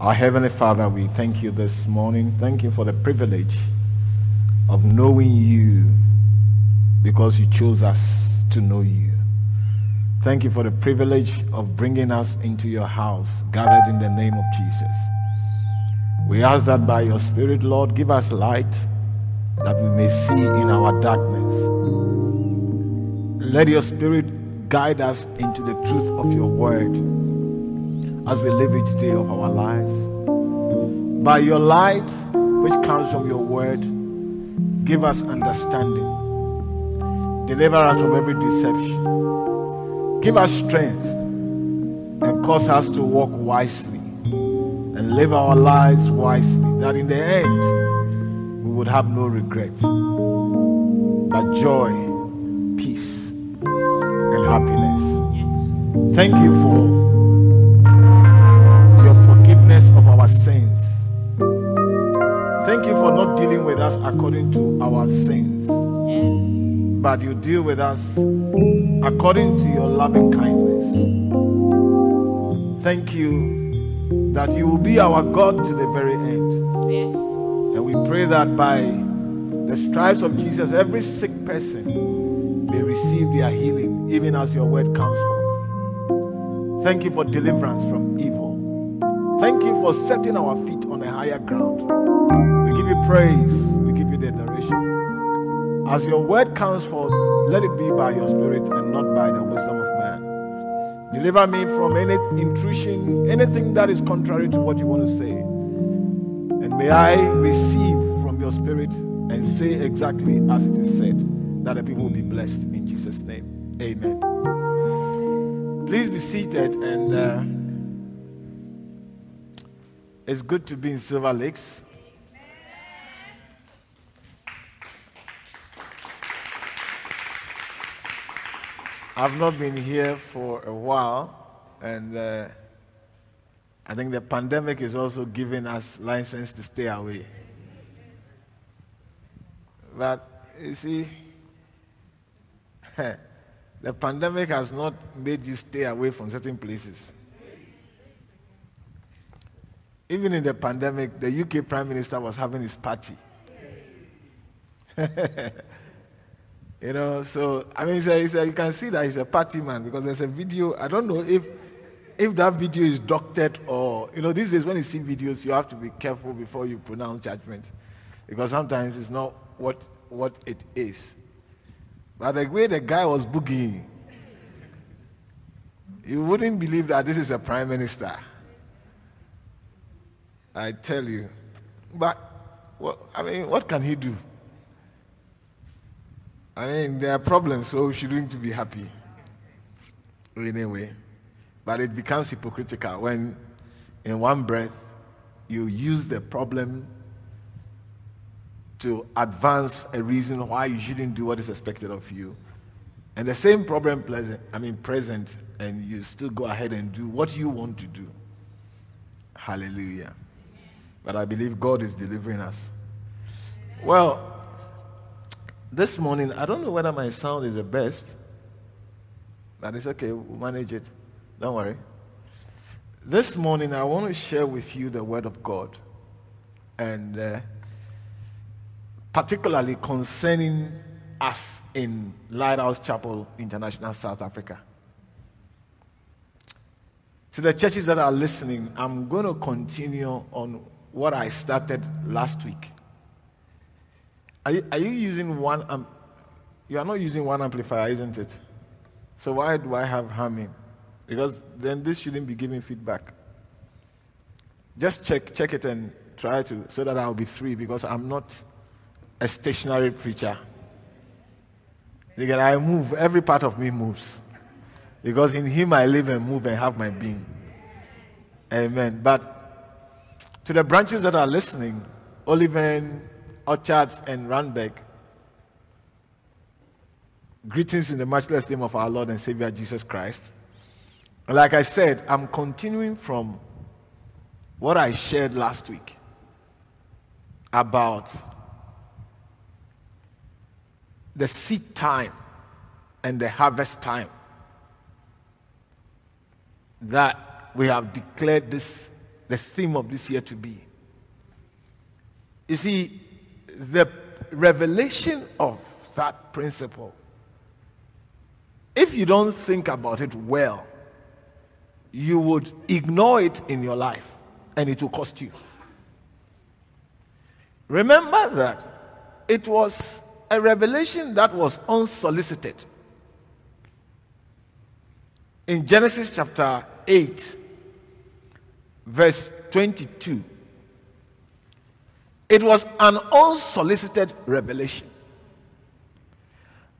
Our Heavenly Father, we thank you this morning. Thank you for the privilege of knowing you because you chose us to know you. Thank you for the privilege of bringing us into your house, gathered in the name of Jesus. We ask that by your Spirit, Lord, give us light that we may see in our darkness. Let your Spirit guide us into the truth of your word as we live each day of our lives. By your light, which comes from your word, give us understanding. Deliver us from every deception. Give us strength and cause us to walk wisely and live our lives wisely, that in the end we would have no regret, but joy, peace, and happiness. Thank you for dealing with us according to our sins, but you deal with us according to your loving kindness. Thank you that you will be our God to the very end. Yes. And we pray that by the stripes of Jesus, every sick person may receive their healing, even as your word comes forth. Thank you for deliverance from evil. Thank you for setting our feet on a higher ground. Give you praise. We give you the adoration. As your word comes forth, let it be by your spirit and not by the wisdom of man. Deliver me from any intrusion, anything that is contrary to what you want to say. And may I receive from your spirit and say exactly as it is said, that the people will be blessed in Jesus' name. Amen. Please be seated and. Uh, it's good to be in Silver Lakes. I've not been here for a while, and uh, I think the pandemic is also giving us license to stay away. But you see, the pandemic has not made you stay away from certain places. Even in the pandemic, the UK Prime Minister was having his party. you know, so I mean, you can see that he's a party man because there's a video. I don't know if if that video is doctored or you know, these days when you see videos, you have to be careful before you pronounce judgment because sometimes it's not what what it is. But the way the guy was boogieing, you wouldn't believe that this is a prime minister. I tell you. But, well, I mean, what can he do? I mean, there are problems, so we shouldn't be happy. Anyway. But it becomes hypocritical when, in one breath, you use the problem to advance a reason why you shouldn't do what is expected of you. And the same problem present, I mean present, and you still go ahead and do what you want to do. Hallelujah. But I believe God is delivering us. Well, this morning, I don't know whether my sound is the best, but it's okay, we'll manage it. Don't worry. This morning, I want to share with you the Word of God, and uh, particularly concerning us in Lighthouse Chapel International, South Africa. To the churches that are listening, I'm going to continue on what I started last week. Are you, are you using one? Um, you are not using one amplifier, isn't it? So why do I have humming? Because then this shouldn't be giving feedback. Just check, check it and try to, so that I'll be free because I'm not a stationary preacher. Because I move, every part of me moves. Because in Him I live and move and have my being. Amen. But to the branches that are listening, Oliven, Orchards, and Randburg, greetings in the matchless name of our Lord and Savior Jesus Christ. Like I said, I'm continuing from what I shared last week about the seed time and the harvest time that we have declared this the theme of this year to be. You see, the revelation of that principle, if you don't think about it well, you would ignore it in your life and it will cost you. Remember that it was a revelation that was unsolicited. In Genesis chapter 8, verse 22, it was an unsolicited revelation.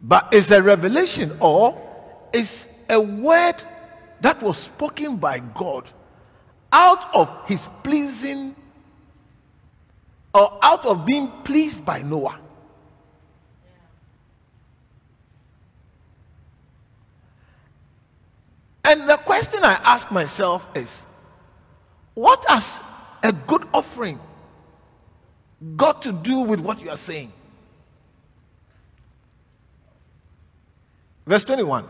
But it's a revelation or it's a word that was spoken by God out of his pleasing or out of being pleased by Noah. And the question I ask myself is what has a good offering got to do with what you are saying? Verse 21.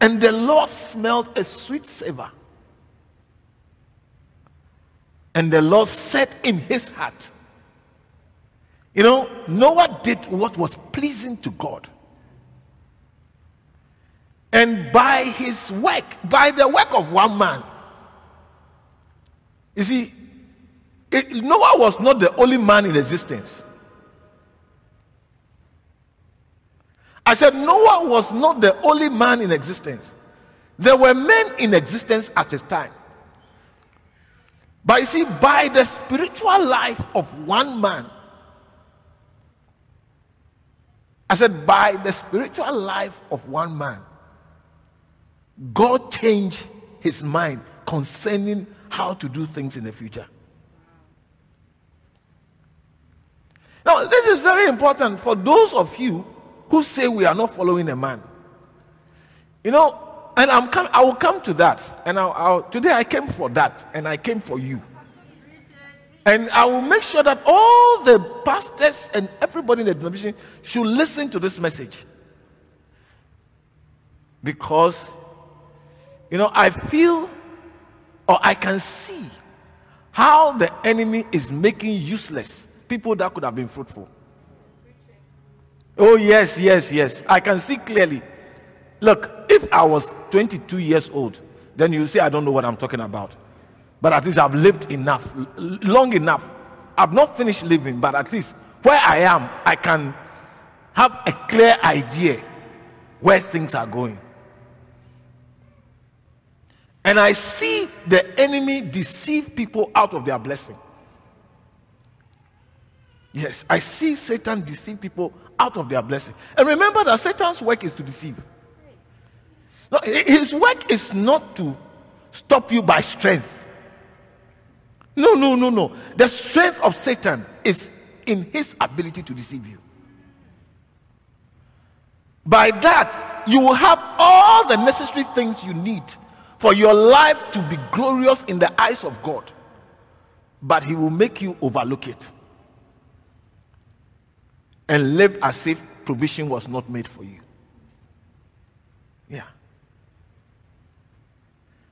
And the Lord smelled a sweet savor. And the Lord said in his heart, You know, Noah did what was pleasing to God. And by his work, by the work of one man, you see, it, Noah was not the only man in existence. I said, Noah was not the only man in existence. There were men in existence at his time. But you see, by the spiritual life of one man, I said, by the spiritual life of one man, God changed his mind concerning how to do things in the future. Now, this is very important for those of you who say we are not following a man. You know, and I'm com- I will come to that. And I'll, I'll, today I came for that, and I came for you. And I will make sure that all the pastors and everybody in the denomination should listen to this message. Because, you know, I feel or I can see how the enemy is making useless people that could have been fruitful. Oh, yes, yes, yes. I can see clearly. Look, if I was 22 years old, then you say I don't know what I'm talking about. But at least I've lived enough, long enough. I've not finished living, but at least where I am, I can have a clear idea where things are going. And I see the enemy deceive people out of their blessing. Yes, I see Satan deceive people out of their blessing. And remember that Satan's work is to deceive. No, his work is not to stop you by strength. No, no, no, no. The strength of Satan is in his ability to deceive you. By that, you will have all the necessary things you need for your life to be glorious in the eyes of God. But he will make you overlook it and live as if provision was not made for you. Yeah.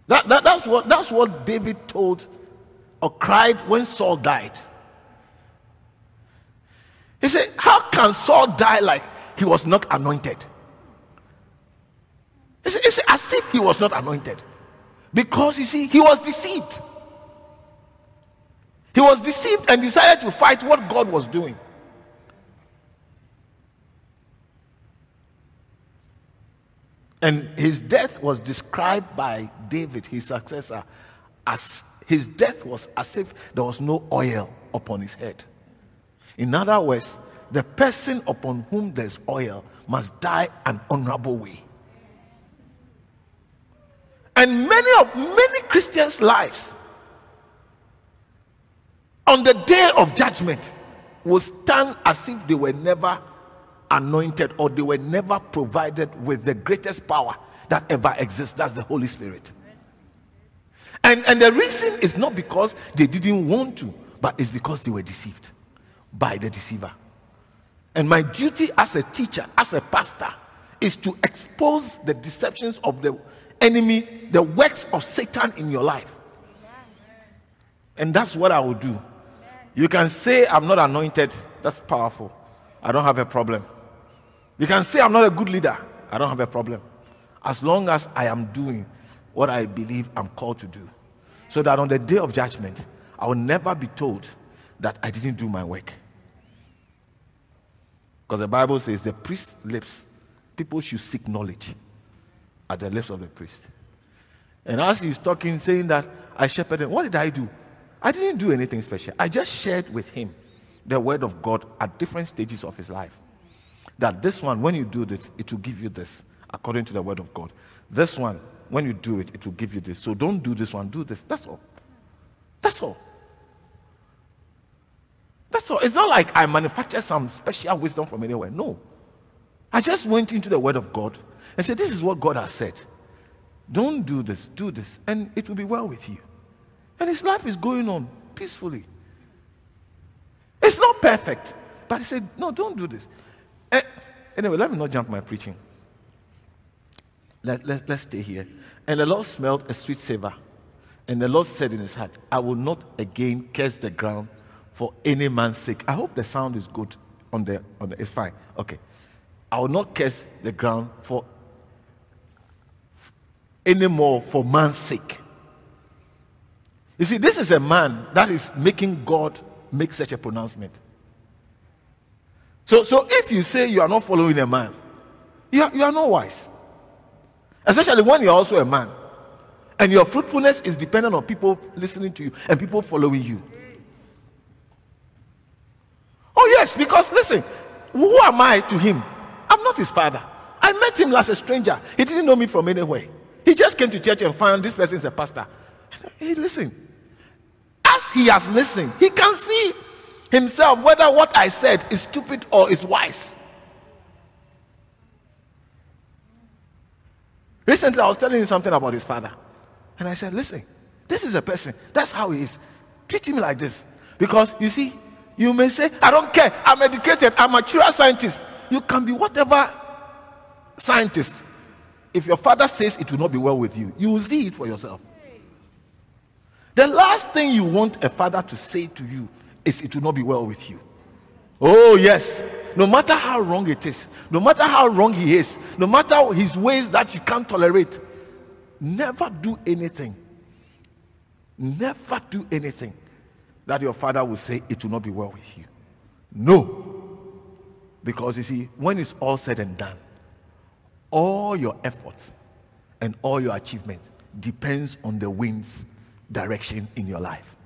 That, that, that's, what, that's what David told or cried when Saul died. He said, How can Saul die like he was not anointed? It's, it's as if he was not anointed. Because you see, he was deceived. He was deceived and decided to fight what God was doing. And his death was described by David, his successor, as his death was as if there was no oil upon his head. In other words, the person upon whom there's oil must die an honorable way. And many of many Christians' lives on the day of judgment will stand as if they were never anointed or they were never provided with the greatest power that ever exists. That's the Holy Spirit. And, and the reason is not because they didn't want to, but it's because they were deceived by the deceiver. And my duty as a teacher, as a pastor, is to expose the deceptions of the enemy, the works of Satan in your life. And that's what I will do. You can say, I'm not anointed. That's powerful. I don't have a problem. You can say, I'm not a good leader. I don't have a problem. As long as I am doing what I believe I'm called to do. So that on the day of judgment, I will never be told that I didn't do my work. Because the Bible says the priest's lips, people should seek knowledge at the lips of the priest. And as he's talking, saying that I shepherded, what did I do? I didn't do anything special. I just shared with him the word of God at different stages of his life. That this one, when you do this, it will give you this, according to the word of God. This one, when you do it, it will give you this. So don't do this one, do this. That's all. That's all. That's all. It's not like I manufactured some special wisdom from anywhere. No. I just went into the word of God and said, This is what God has said. Don't do this, do this, and it will be well with you. And his life is going on peacefully. It's not perfect. But he said, No, don't do this. Eh, anyway, let me not jump my preaching. Let, let, let's stay here. And the Lord smelled a sweet savor. And the Lord said in his heart, I will not again curse the ground for any man's sake. I hope the sound is good on the, on the it's fine. Okay. I will not curse the ground for anymore for man's sake. You see, this is a man that is making God make such a pronouncement. So, so if you say you are not following a man, you are, you are not wise. Especially when you're also a man. And your fruitfulness is dependent on people listening to you and people following you. Oh, yes, because listen, who am I to him? I'm not his father. I met him as a stranger. He didn't know me from anywhere. He just came to church and found this person is a pastor. Hey, listen, as he has listened, he can see himself whether what I said is stupid or is wise. Recently, I was telling him something about his father. And I said, Listen, this is a person. That's how he is. Treat him like this. Because you see, you may say, I don't care. I'm educated. I'm a mature scientist. You can be whatever scientist. If your father says it will not be well with you, you will see it for yourself. The last thing you want a father to say to you is, It will not be well with you. Oh, yes. No matter how wrong it is, no matter how wrong he is, no matter his ways that you can't tolerate, never do anything. Never do anything that your father will say, It will not be well with you. No. Because you see, when it's all said and done, all your efforts and all your achievement depends on the winds direction in your life.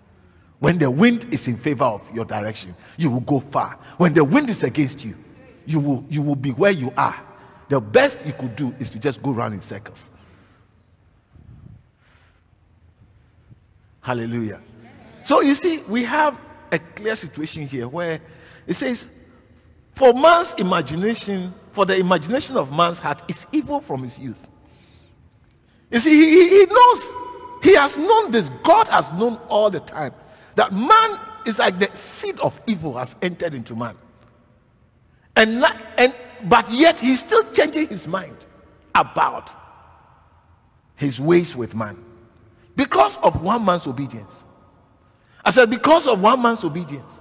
When the wind is in favor of your direction, you will go far. When the wind is against you, you will, you will be where you are. The best you could do is to just go around in circles. Hallelujah. So you see, we have a clear situation here where it says, For man's imagination, for the imagination of man's heart is evil from his youth. You see, he, he knows he has known this. God has known all the time that man is like the seed of evil has entered into man. And, and but yet he's still changing his mind about his ways with man because of one man's obedience. I said, because of one man's obedience.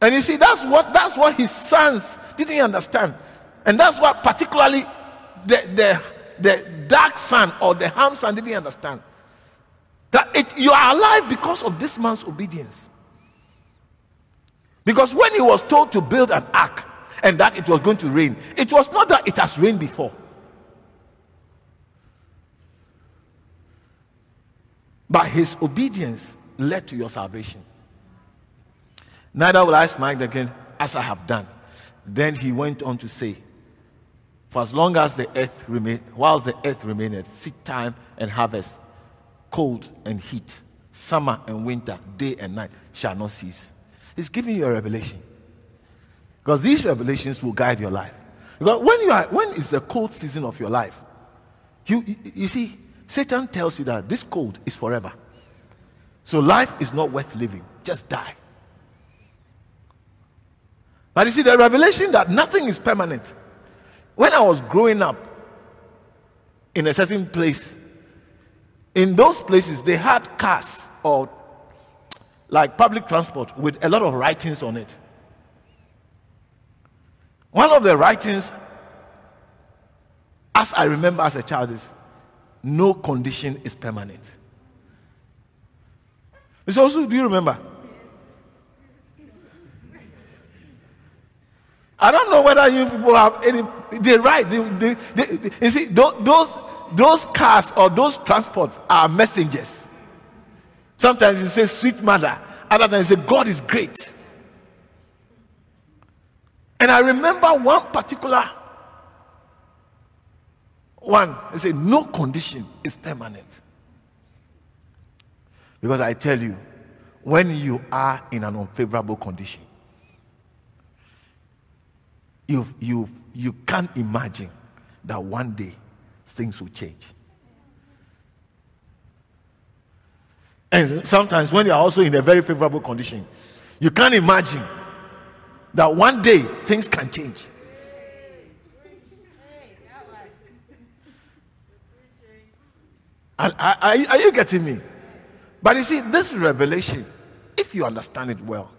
And you see, that's what that's what his sons didn't understand. And that's what particularly the, the, the dark son or the Ham son didn't understand. That it, you are alive because of this man's obedience. Because when he was told to build an ark and that it was going to rain, it was not that it has rained before. But his obedience led to your salvation. Neither will I smite again as I have done. Then he went on to say, For as long as the earth remain, whilst the earth remaineth, seed time and harvest, cold and heat, summer and winter, day and night shall not cease. He's giving you a revelation. Because these revelations will guide your life. Because when you are when it's the cold season of your life, you, you, you see, Satan tells you that this cold is forever. So life is not worth living. Just die. But you see, the revelation that nothing is permanent. When I was growing up in a certain place, in those places they had cars or like public transport with a lot of writings on it. One of the writings, as I remember as a child, is no condition is permanent. Mr. Also, do you remember? I don't know whether you people have any. They write. They, they, they, you see, those those cars or those transports are messengers. Sometimes you say "sweet mother," other times you say "God is great." And I remember one particular one. They say no condition is permanent. Because I tell you, when you are in an unfavorable condition, you, you, you can't imagine that one day things will change. And sometimes when you are also in a very favorable condition, you can't imagine that one day things can change. Are, are, are, you getting me? But you see, this revelation, if you understand it well,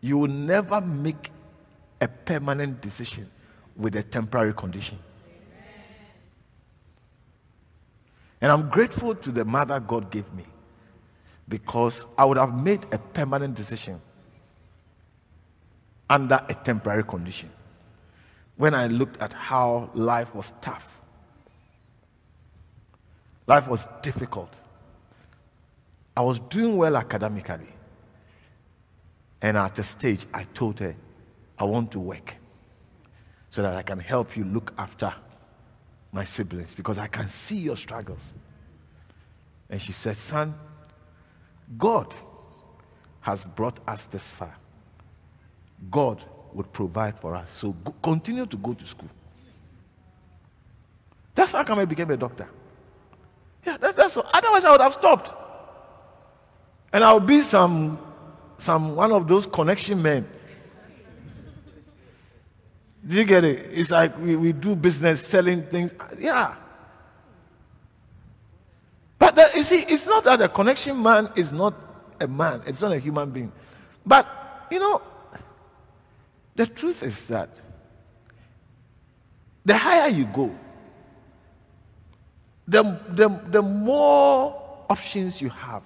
you will never make a permanent decision with a temporary condition. And I'm grateful to the mother God gave me because I would have made a permanent decision under a temporary condition. When I looked at how life was tough, life was difficult. I was doing well academically. And at a stage, I told her, I want to work so that I can help you look after my siblings because I can see your struggles. And she said, Son, God has brought us this far. God would provide for us. So go, continue to go to school. That's how come I became a doctor. Yeah, that, that's what, otherwise I would have stopped. And I'll be some some one of those connection men do you get it? It's like we, we do business selling things. Yeah. But the, you see, it's not that a connection man is not a man, it's not a human being. But, you know, the truth is that the higher you go, the, the, the more options you have.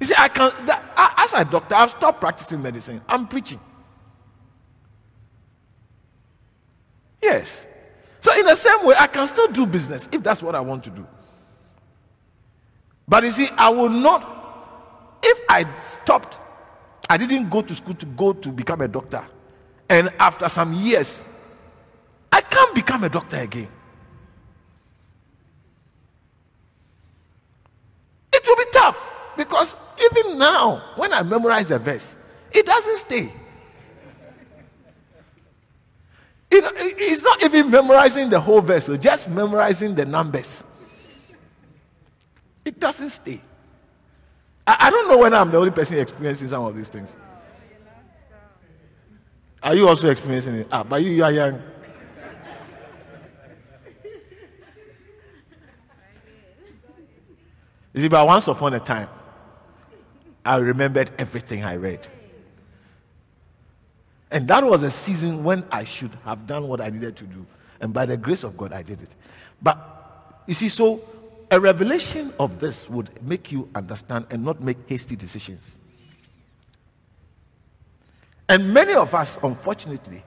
You see, I can, the, as a doctor, I've stopped practicing medicine. I'm preaching. Yes. So, in the same way, I can still do business if that's what I want to do. But you see, I will not, if I stopped, I didn't go to school to go to become a doctor. And after some years, I can't become a doctor again. It will be tough because even now, when I memorize a verse, it doesn't stay. It's not even memorizing the whole verse, just memorizing the numbers. It doesn't stay. I, I don't know whether I'm the only person experiencing some of these things. Are you also experiencing it? Ah, but you, you are young. You see, but once upon a time, I remembered everything I read. And that was a season when I should have done what I needed to do. And by the grace of God, I did it. But you see, so a revelation of this would make you understand and not make hasty decisions. And many of us, unfortunately,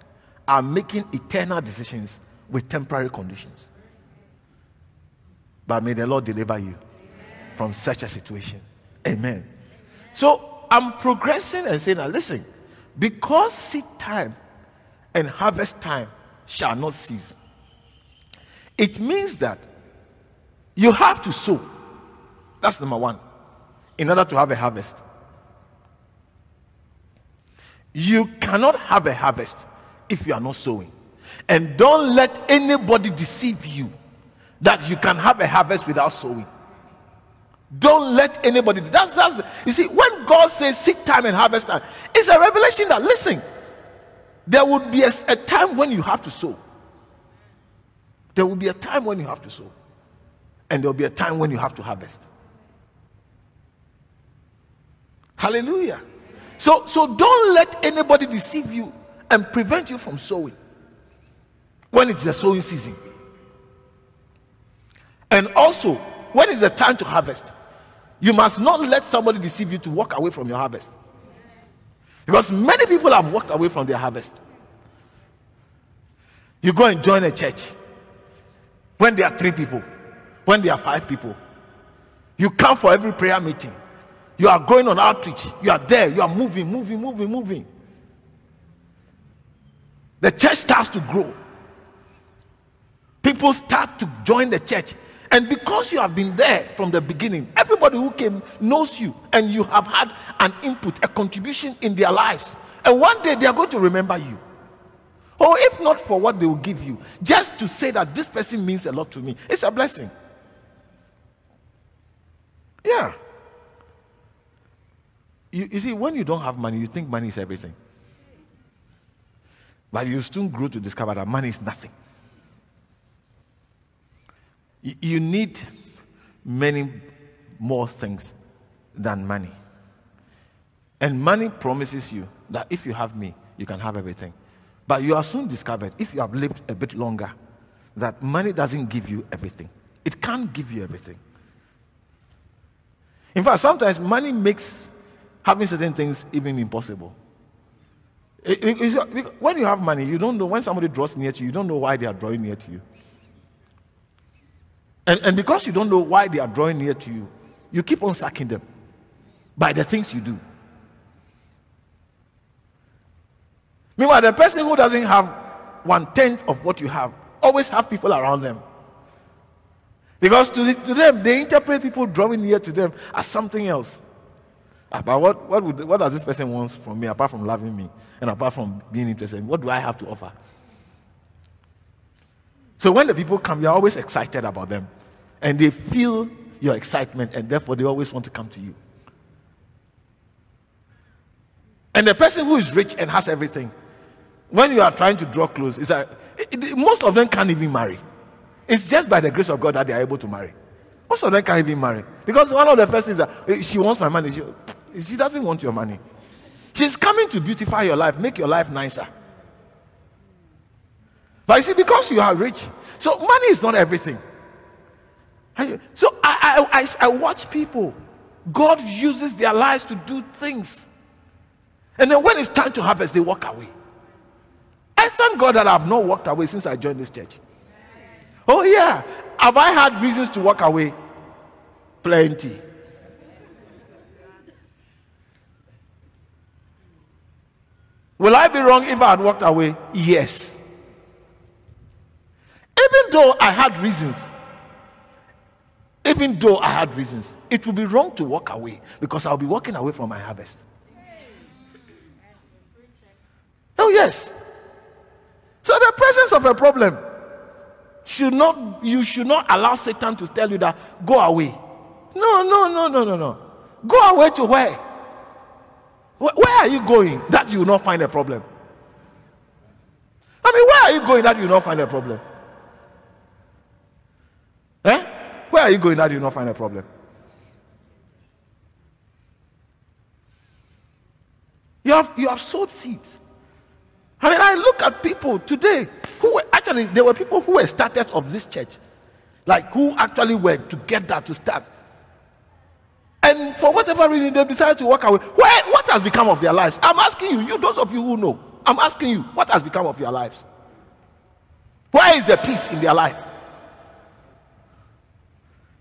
are making eternal decisions with temporary conditions. But may the Lord deliver you from such a situation. Amen. So I'm progressing and saying, now listen, because seed time and harvest time shall not cease. It means that you have to sow. That's number one. In order to have a harvest, you cannot have a harvest if you are not sowing. And don't let anybody deceive you that you can have a harvest without sowing. Don't let anybody. That's that's. You see, when God says seed time and harvest time, it's a revelation that listen, there would be a, a time when you have to sow. There will be a time when you have to sow, and there will be a time when you have to harvest. Hallelujah. So, so don't let anybody deceive you and prevent you from sowing when it's the sowing season. And also, when is the time to harvest, you must not let somebody deceive you to walk away from your harvest. Because many people have walked away from their harvest. You go and join a church when there are three people, when there are five people. You come for every prayer meeting. You are going on outreach. You are there. You are moving, moving, moving, moving. The church starts to grow. People start to join the church. And because you have been there from the beginning, everybody who came knows you and you have had an input, a contribution in their lives. And one day they are going to remember you. Or if not for what they will give you, just to say that this person means a lot to me, it's a blessing. Yeah. You, you see, when you don't have money, you think money is everything. But you soon grow to discover that money is nothing. You need many more things than money. And money promises you that if you have me, you can have everything. But you are soon discovered, if you have lived a bit longer, that money doesn't give you everything. It can't give you everything. In fact, sometimes money makes having certain things even impossible. When you have money, you don't know when somebody draws near to you, you don't know why they are drawing near to you. And, and because you don't know why they are drawing near to you, you keep on sucking them by the things you do. Meanwhile, the person who doesn't have one tenth of what you have always have people around them. Because to, the, to them, they interpret people drawing near to them as something else. Ah, but what, what, would, what does this person want from me apart from loving me and apart from being interested? What do I have to offer? So when the people come, you're always excited about them and they feel your excitement, and therefore they always want to come to you. And the person who is rich and has everything, when you are trying to draw close, is that most of them can't even marry. It's just by the grace of God that they are able to marry. Most of them can't even marry because one of the first things that eh, she wants my money. She, she doesn't want your money. She's coming to beautify your life, make your life nicer. But you see, because you are rich, so money is not everything. So I, I, I, I watch people. God uses their lives to do things. And then when it's time to harvest, they walk away. I thank God that I've not walked away since I joined this church. Oh, yeah. Have I had reasons to walk away? Plenty. Will I be wrong if I had walked away? Yes. Even though I had reasons, even though I had reasons, it would be wrong to walk away because I'll be walking away from my harvest. Oh, yes. So, the presence of a problem should not, you should not allow Satan to tell you that go away. No, no, no, no, no, no. Go away to where? Where are you going that you will not find a problem? I mean, where are you going that you will not find a problem? Eh? Where are you going that you not find a problem? You have, you have sowed seeds. I mean, I look at people today who were actually, there were people who were starters of this church, like who actually were together to start. And for whatever reason, they decided to walk away. Where, what has become of their lives? I'm asking you, you, those of you who know, I'm asking you, what has become of your lives? Where is the peace in their life?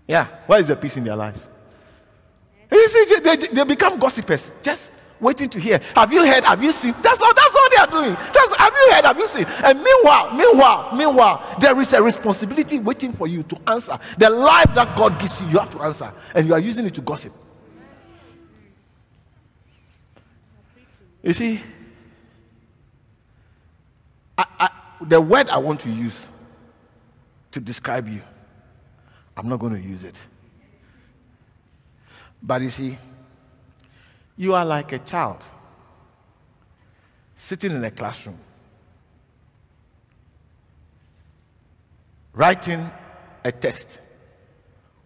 Yeah, where is the peace in their lives? You see, they, they become gossipers, just waiting to hear. Have you heard? Have you seen? That's all. That's all they are doing. That's, have you heard? have you seen? And meanwhile, meanwhile, meanwhile, there is a responsibility waiting for you to answer. The life that God gives you, you have to answer, and you are using it to gossip. You see, I, I, the word I want to use to describe you, I'm not going to use it. But you see, you are like a child sitting in a classroom, writing a test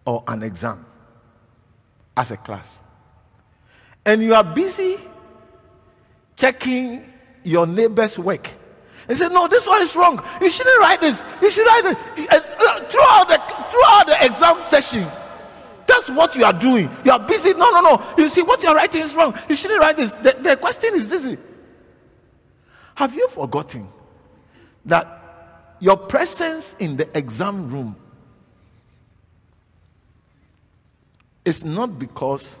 or an exam as a class. And you are busy checking your neighbor's work. And said, no, this one is wrong. You shouldn't write this. You should write it. And uh, throughout the throughout the exam session, that's what you are doing. You are busy. No, no, no. You see, what you are writing is wrong. You shouldn't write this. The, the question is this Have you forgotten that your presence in the exam room is not because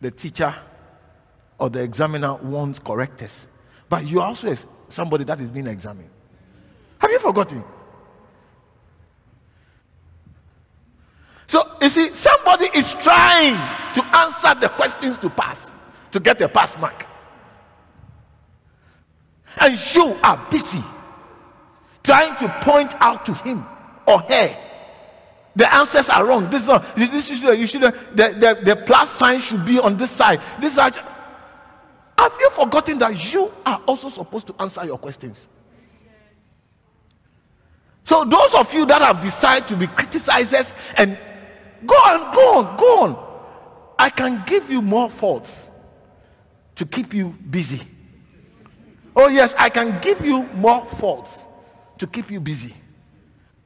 the teacher or the examiner wants correctors, but you also somebody that is being examined. Have you forgotten? So you see, somebody is trying to answer the questions to pass, to get a pass mark. And you are busy trying to point out to him or her the answers are wrong. This is not, this is you should, the, the, the plus sign should be on this side. This side. Have you forgotten that you are also supposed to answer your questions? So, those of you that have decided to be criticizers and Go on, go on, go on. I can give you more faults to keep you busy. Oh, yes, I can give you more faults to keep you busy.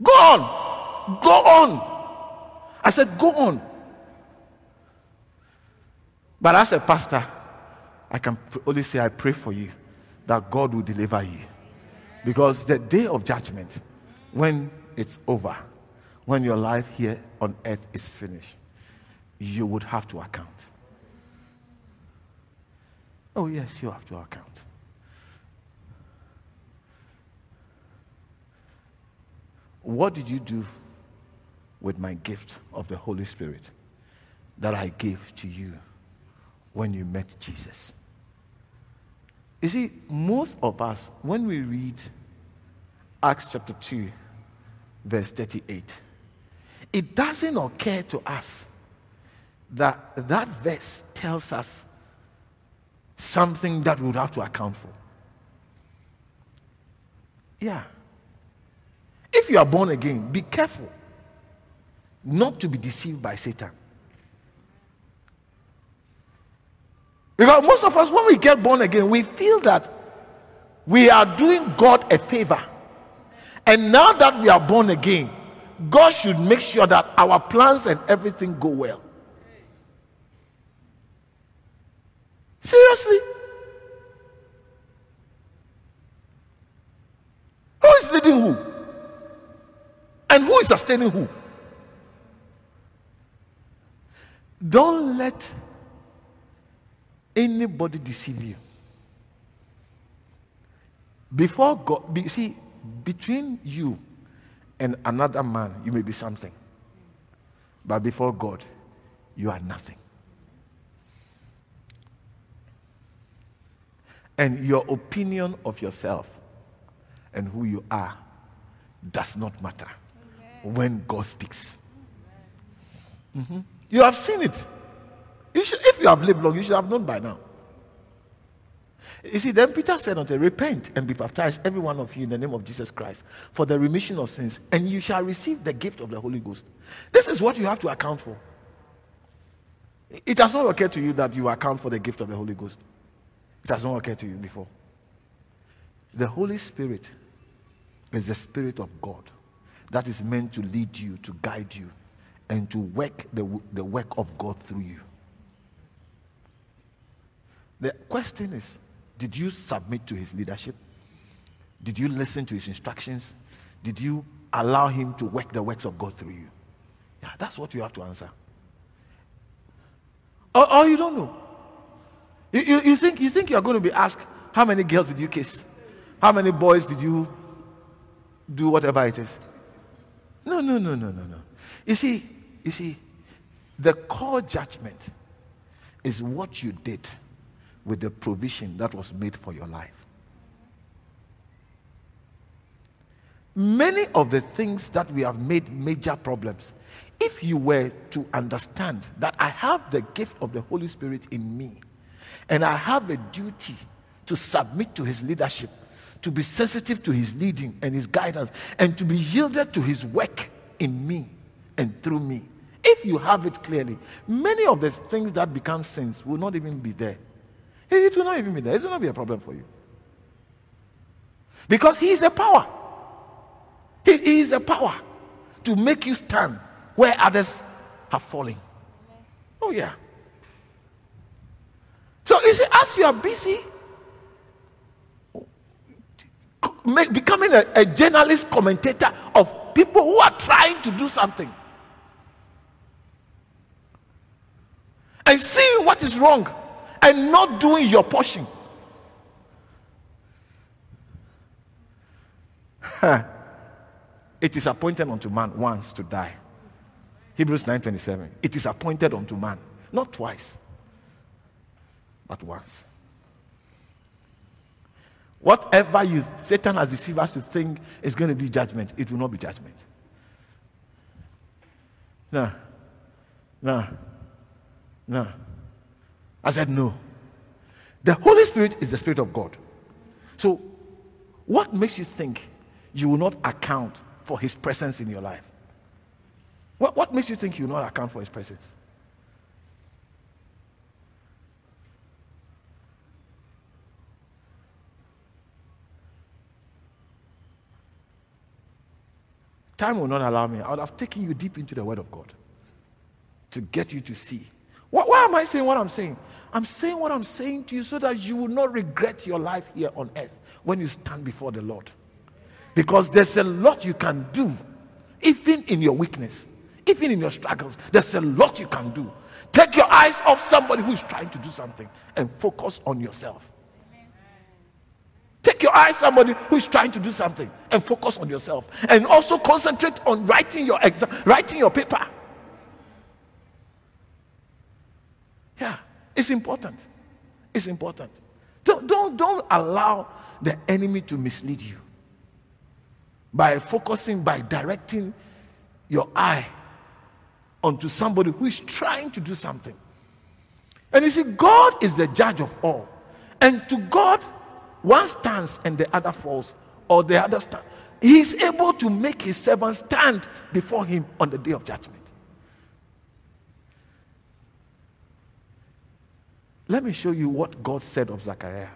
Go on, go on. I said, go on. But as a pastor, I can only say, I pray for you that God will deliver you. Because the day of judgment, when it's over, when your life here on earth is finished, you would have to account. Oh, yes, you have to account. What did you do with my gift of the Holy Spirit that I gave to you when you met Jesus? You see, most of us, when we read Acts chapter 2, verse 38, it doesn't occur to us that that verse tells us something that we would have to account for. Yeah. If you are born again, be careful not to be deceived by Satan. Because most of us, when we get born again, we feel that we are doing God a favor. And now that we are born again, God should make sure that our plans and everything go well. Seriously? Who is leading who? And who is sustaining who? Don't let anybody deceive you. Before God, be, see, between you and another man, you may be something. But before God, you are nothing. And your opinion of yourself and who you are does not matter when God speaks. Mm-hmm. You have seen it. You should, if you have lived long, you should have known by now. You see, then Peter said unto Repent and be baptized, every one of you, in the name of Jesus Christ, for the remission of sins, and you shall receive the gift of the Holy Ghost. This is what you have to account for. It has not occurred to you that you account for the gift of the Holy Ghost. It has not occurred to you before. The Holy Spirit is the Spirit of God that is meant to lead you, to guide you, and to work the, the work of God through you. The question is did you submit to his leadership? Did you listen to his instructions? Did you allow him to work the works of God through you? Yeah, that's what you have to answer. Or, or you don't know. You, you, you, think, you think you're going to be asked, how many girls did you kiss? How many boys did you do whatever it is? No, no, no, no, no, no. You see, you see, the core judgment is what you did with the provision that was made for your life. Many of the things that we have made major problems, if you were to understand that I have the gift of the Holy Spirit in me and I have a duty to submit to his leadership, to be sensitive to his leading and his guidance, and to be yielded to his work in me and through me. If you have it clearly, many of the things that become sins will not even be there. It will not even be there. It will not be a problem for you. Because he is the power. He is the power to make you stand where others have fallen. Oh, yeah. So you see, as you are busy make, becoming a, a journalist commentator of people who are trying to do something and seeing what is wrong and not doing your portion. it is appointed unto man once to die. Hebrews 9:27. It is appointed unto man, not twice, but once. Whatever you Satan has deceived us to think is going to be judgment, it will not be judgment. No. No. No. I said no. The Holy Spirit is the Spirit of God. So, what makes you think you will not account for His presence in your life? What, what makes you think you will not account for His presence? Time will not allow me. I would have taken you deep into the Word of God to get you to see. Why, why am I saying what I'm saying? I'm saying what I'm saying to you so that you will not regret your life here on earth when you stand before the Lord. Because there's a lot you can do, even in your weakness, even in your struggles. There's a lot you can do. Take your eyes off somebody who is trying to do something and focus on yourself. Take your eyes somebody who is trying to do something and focus on yourself. And also concentrate on writing your exam, writing your paper. Yeah, it's important. It's important. Don't, don't, don't allow the enemy to mislead you by focusing, by directing your eye onto somebody who is trying to do something. And you see, God is the judge of all. And to God, one stands and the other falls, or the other stand. He is able to make his servant stand before him on the day of judgment. Let me show you what God said of Zachariah,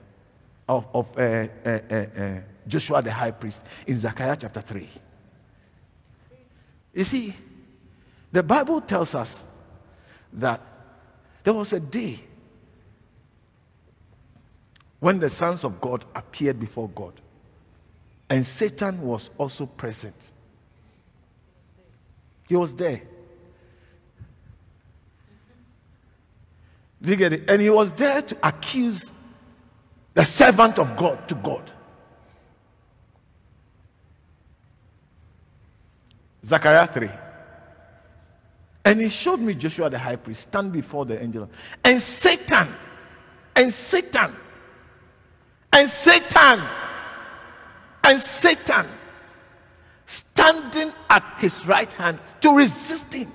of, of uh, uh, uh, uh Joshua the high priest in Zechariah chapter 3. You see, the Bible tells us that there was a day when the sons of God appeared before God, and Satan was also present. He was there. You get it? And he was there to accuse the servant of God to God. Zechariah 3. And he showed me Joshua the high priest stand before the angel. And Satan, and Satan and Satan, and Satan standing at his right hand to resist him.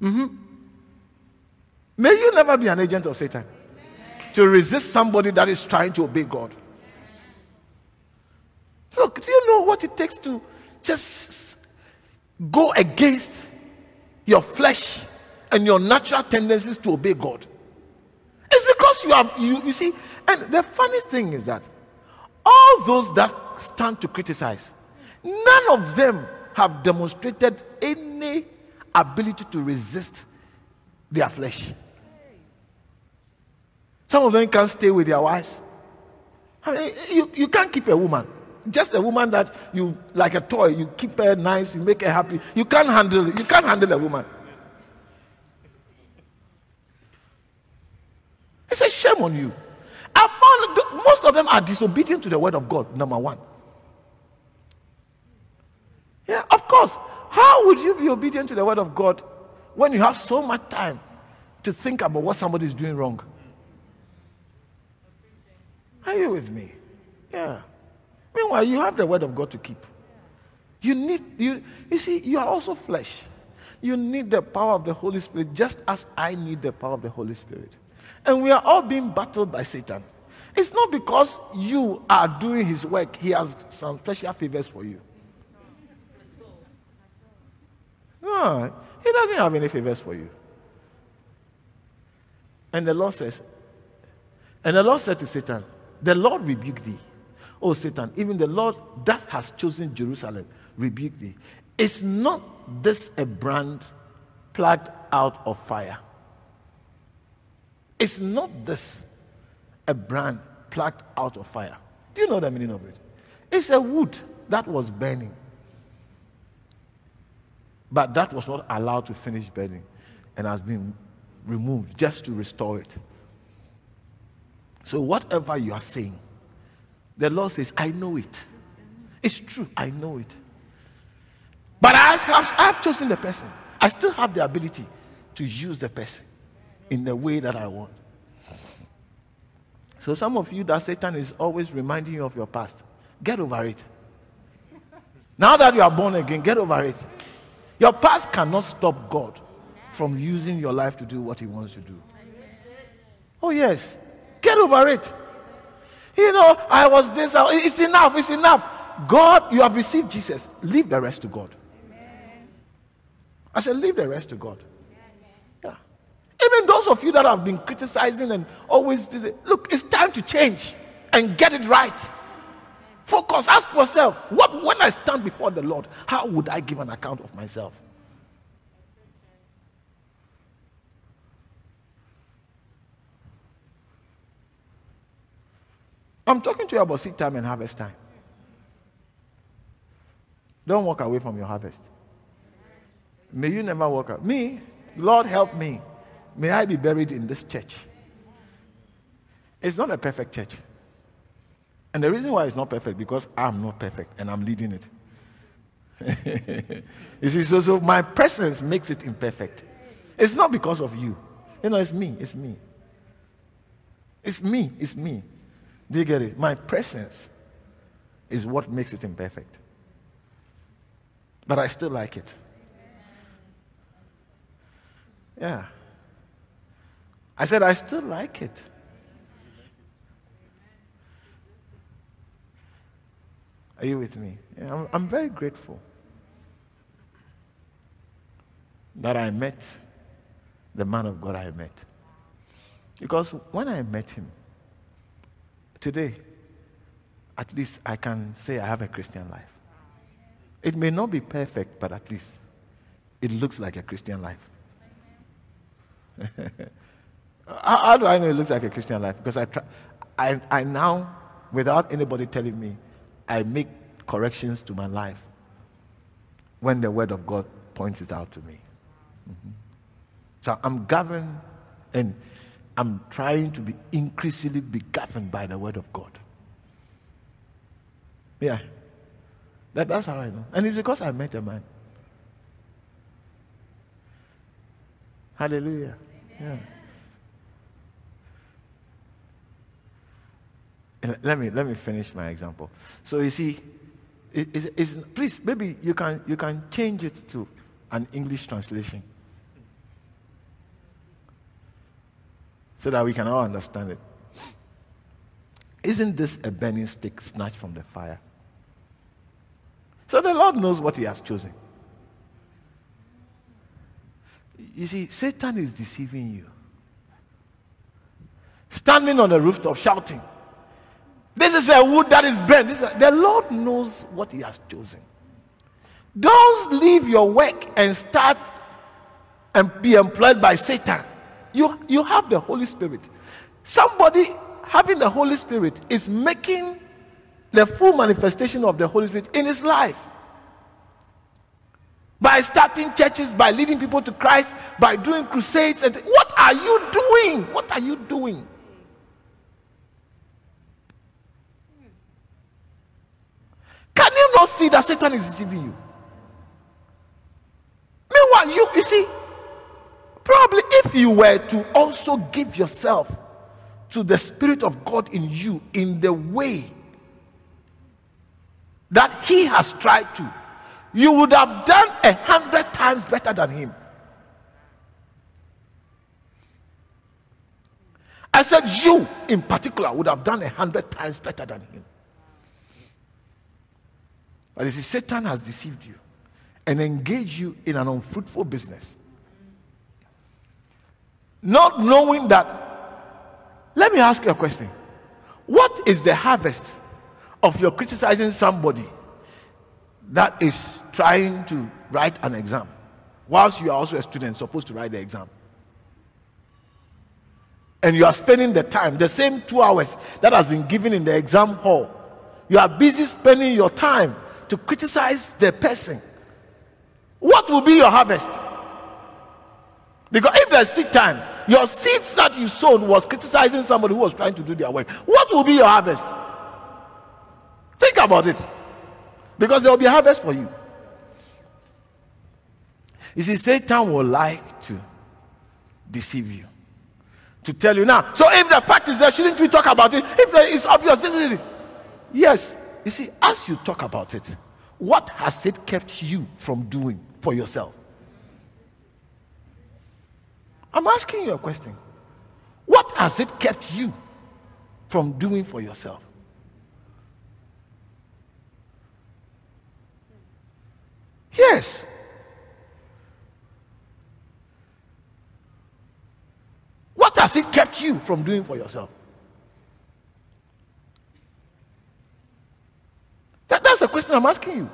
Mm-hmm. May you never be an agent of Satan to resist somebody that is trying to obey God. Look, do you know what it takes to just go against your flesh and your natural tendencies to obey God? It's because you have you, you see and the funny thing is that all those that stand to criticize none of them have demonstrated any ability to resist their flesh some of them can't stay with their wives I mean, you, you can't keep a woman just a woman that you like a toy you keep her nice you make her happy you can't handle you can't handle a woman It's a shame on you. No, most of them are disobedient to the word of God, number one. Yeah, of course. How would you be obedient to the word of God when you have so much time to think about what somebody is doing wrong? Are you with me? Yeah. Meanwhile, you have the word of God to keep. You need you you see, you are also flesh. You need the power of the Holy Spirit just as I need the power of the Holy Spirit. And we are all being battled by Satan. It's not because you are doing his work, he has some special favors for you. No, he doesn't have any favors for you. And the Lord says, and the Lord said to Satan, The Lord rebuke thee. Oh, Satan, even the Lord that has chosen Jerusalem rebuke thee. Is not this a brand plucked out of fire? Is not this a brand plucked out of fire? Do you know the meaning of it? It's a wood that was burning. But that was not allowed to finish burning and has been removed just to restore it. So, whatever you are saying, the Lord says, I know it. It's true, I know it. But I have, I have chosen the person. I still have the ability to use the person in the way that I want. So, some of you that Satan is always reminding you of your past, get over it. Now that you are born again, get over it. Your past cannot stop God from using your life to do what He wants to do. Oh, yes. Get over it. You know, I was this. It's enough. It's enough. God, you have received Jesus. Leave the rest to God. I said, leave the rest to God. Yeah. Even those of you that have been criticizing and always look, it's time to change and get it right. Focus. Ask yourself, what when I stand before the Lord, how would I give an account of myself? I'm talking to you about seed time and harvest time. Don't walk away from your harvest. May you never walk out. Me, Lord help me. May I be buried in this church. It's not a perfect church. And the reason why it's not perfect, because I'm not perfect and I'm leading it. you see, so, so my presence makes it imperfect. It's not because of you. You know, it's me. It's me. It's me. It's me. Do you get it? My presence is what makes it imperfect. But I still like it. Yeah. I said, I still like it. Are you with me? Yeah, I'm, I'm very grateful that I met the man of God I met. Because when I met him, today, at least I can say I have a Christian life. It may not be perfect, but at least it looks like a Christian life. how, how, do I know it looks like a Christian life? Because I, try, I, I now, without anybody telling me, I make corrections to my life when the Word of God points it out to me. Mm-hmm. So I'm governed and I'm trying to be increasingly be governed by the Word of God. Yeah. That, that's how I know. And it's because I met a man. Hallelujah. Yeah. Let me let me finish my example. So you see, it, it's, please maybe you can you can change it to an English translation so that we can all understand it. Isn't this a burning stick snatched from the fire? So the Lord knows what He has chosen. You see, Satan is deceiving you. Standing on the rooftop shouting, this is a wood that is bent. Is a, the Lord knows what He has chosen. Don't leave your work and start and be employed by Satan. You, you have the Holy Spirit. Somebody having the Holy Spirit is making the full manifestation of the Holy Spirit in his life. By starting churches, by leading people to Christ, by doing crusades. And what are you doing? What are you doing? Can you not see that Satan is deceiving you? Meanwhile, you, you see, probably if you were to also give yourself to the Spirit of God in you in the way that He has tried to, you would have done a hundred times better than Him. I said, You in particular would have done a hundred times better than Him. But you see, Satan has deceived you and engaged you in an unfruitful business. Not knowing that let me ask you a question. What is the harvest of your criticizing somebody that is trying to write an exam whilst you are also a student supposed to write the exam? And you are spending the time, the same two hours that has been given in the exam hall. You are busy spending your time to criticize the person. What will be your harvest? Because if there's seed time, your seeds that you sowed was criticizing somebody who was trying to do their work. What will be your harvest? Think about it. Because there will be harvest for you. You see, Satan will like to deceive you. To tell you now. So if the fact is there, shouldn't we talk about it? If it's obvious, this is it. Yes. You see, as you talk about it, what has it kept you from doing for yourself? I'm asking you a question. What has it kept you from doing for yourself? Yes. What has it kept you from doing for yourself? That, that's a question I'm asking you.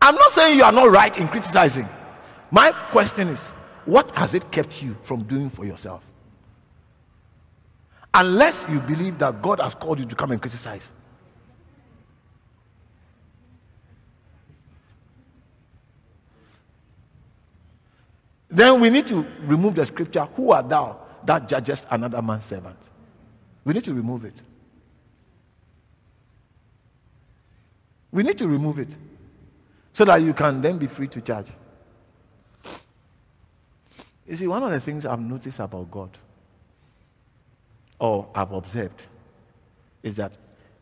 I'm not saying you are not right in criticizing. My question is what has it kept you from doing for yourself? Unless you believe that God has called you to come and criticize. Then we need to remove the scripture, Who art thou that judgest another man's servant? We need to remove it. We need to remove it so that you can then be free to judge. You see, one of the things I've noticed about God, or I've observed, is that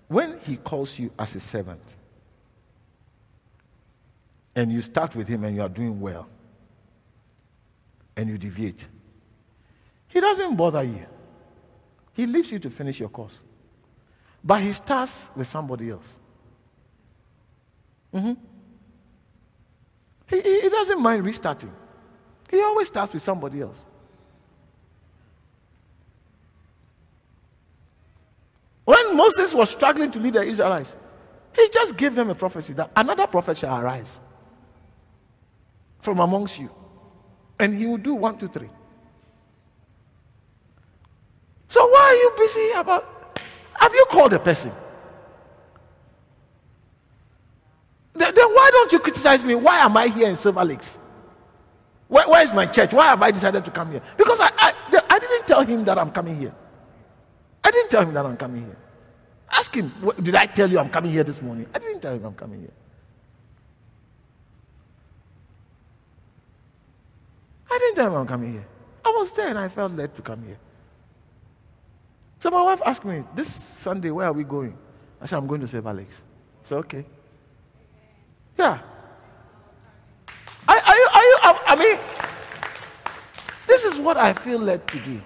when He calls you as a servant, and you start with Him and you are doing well, and you deviate, He doesn't bother you. He leaves you to finish your course. But He starts with somebody else. Mm-hmm. He, he doesn't mind restarting. He always starts with somebody else. When Moses was struggling to lead the Israelites, he just gave them a prophecy that another prophet shall arise from amongst you. And he will do one, two, three. So why are you busy about? Have you called a person? Then why don't you criticize me? Why am I here in Silver Lakes? Where, where is my church? Why have I decided to come here? Because I, I, I didn't tell him that I'm coming here. I didn't tell him that I'm coming here. Ask him, did I tell you I'm coming here this morning? I didn't tell him I'm coming here. I didn't tell him I'm coming here. I was there and I felt led to come here. So my wife asked me, This Sunday, where are we going? I said, I'm going to Silver Lakes. I said, Okay. Yeah. Are, are you, are you, I mean, this is what I feel led to do.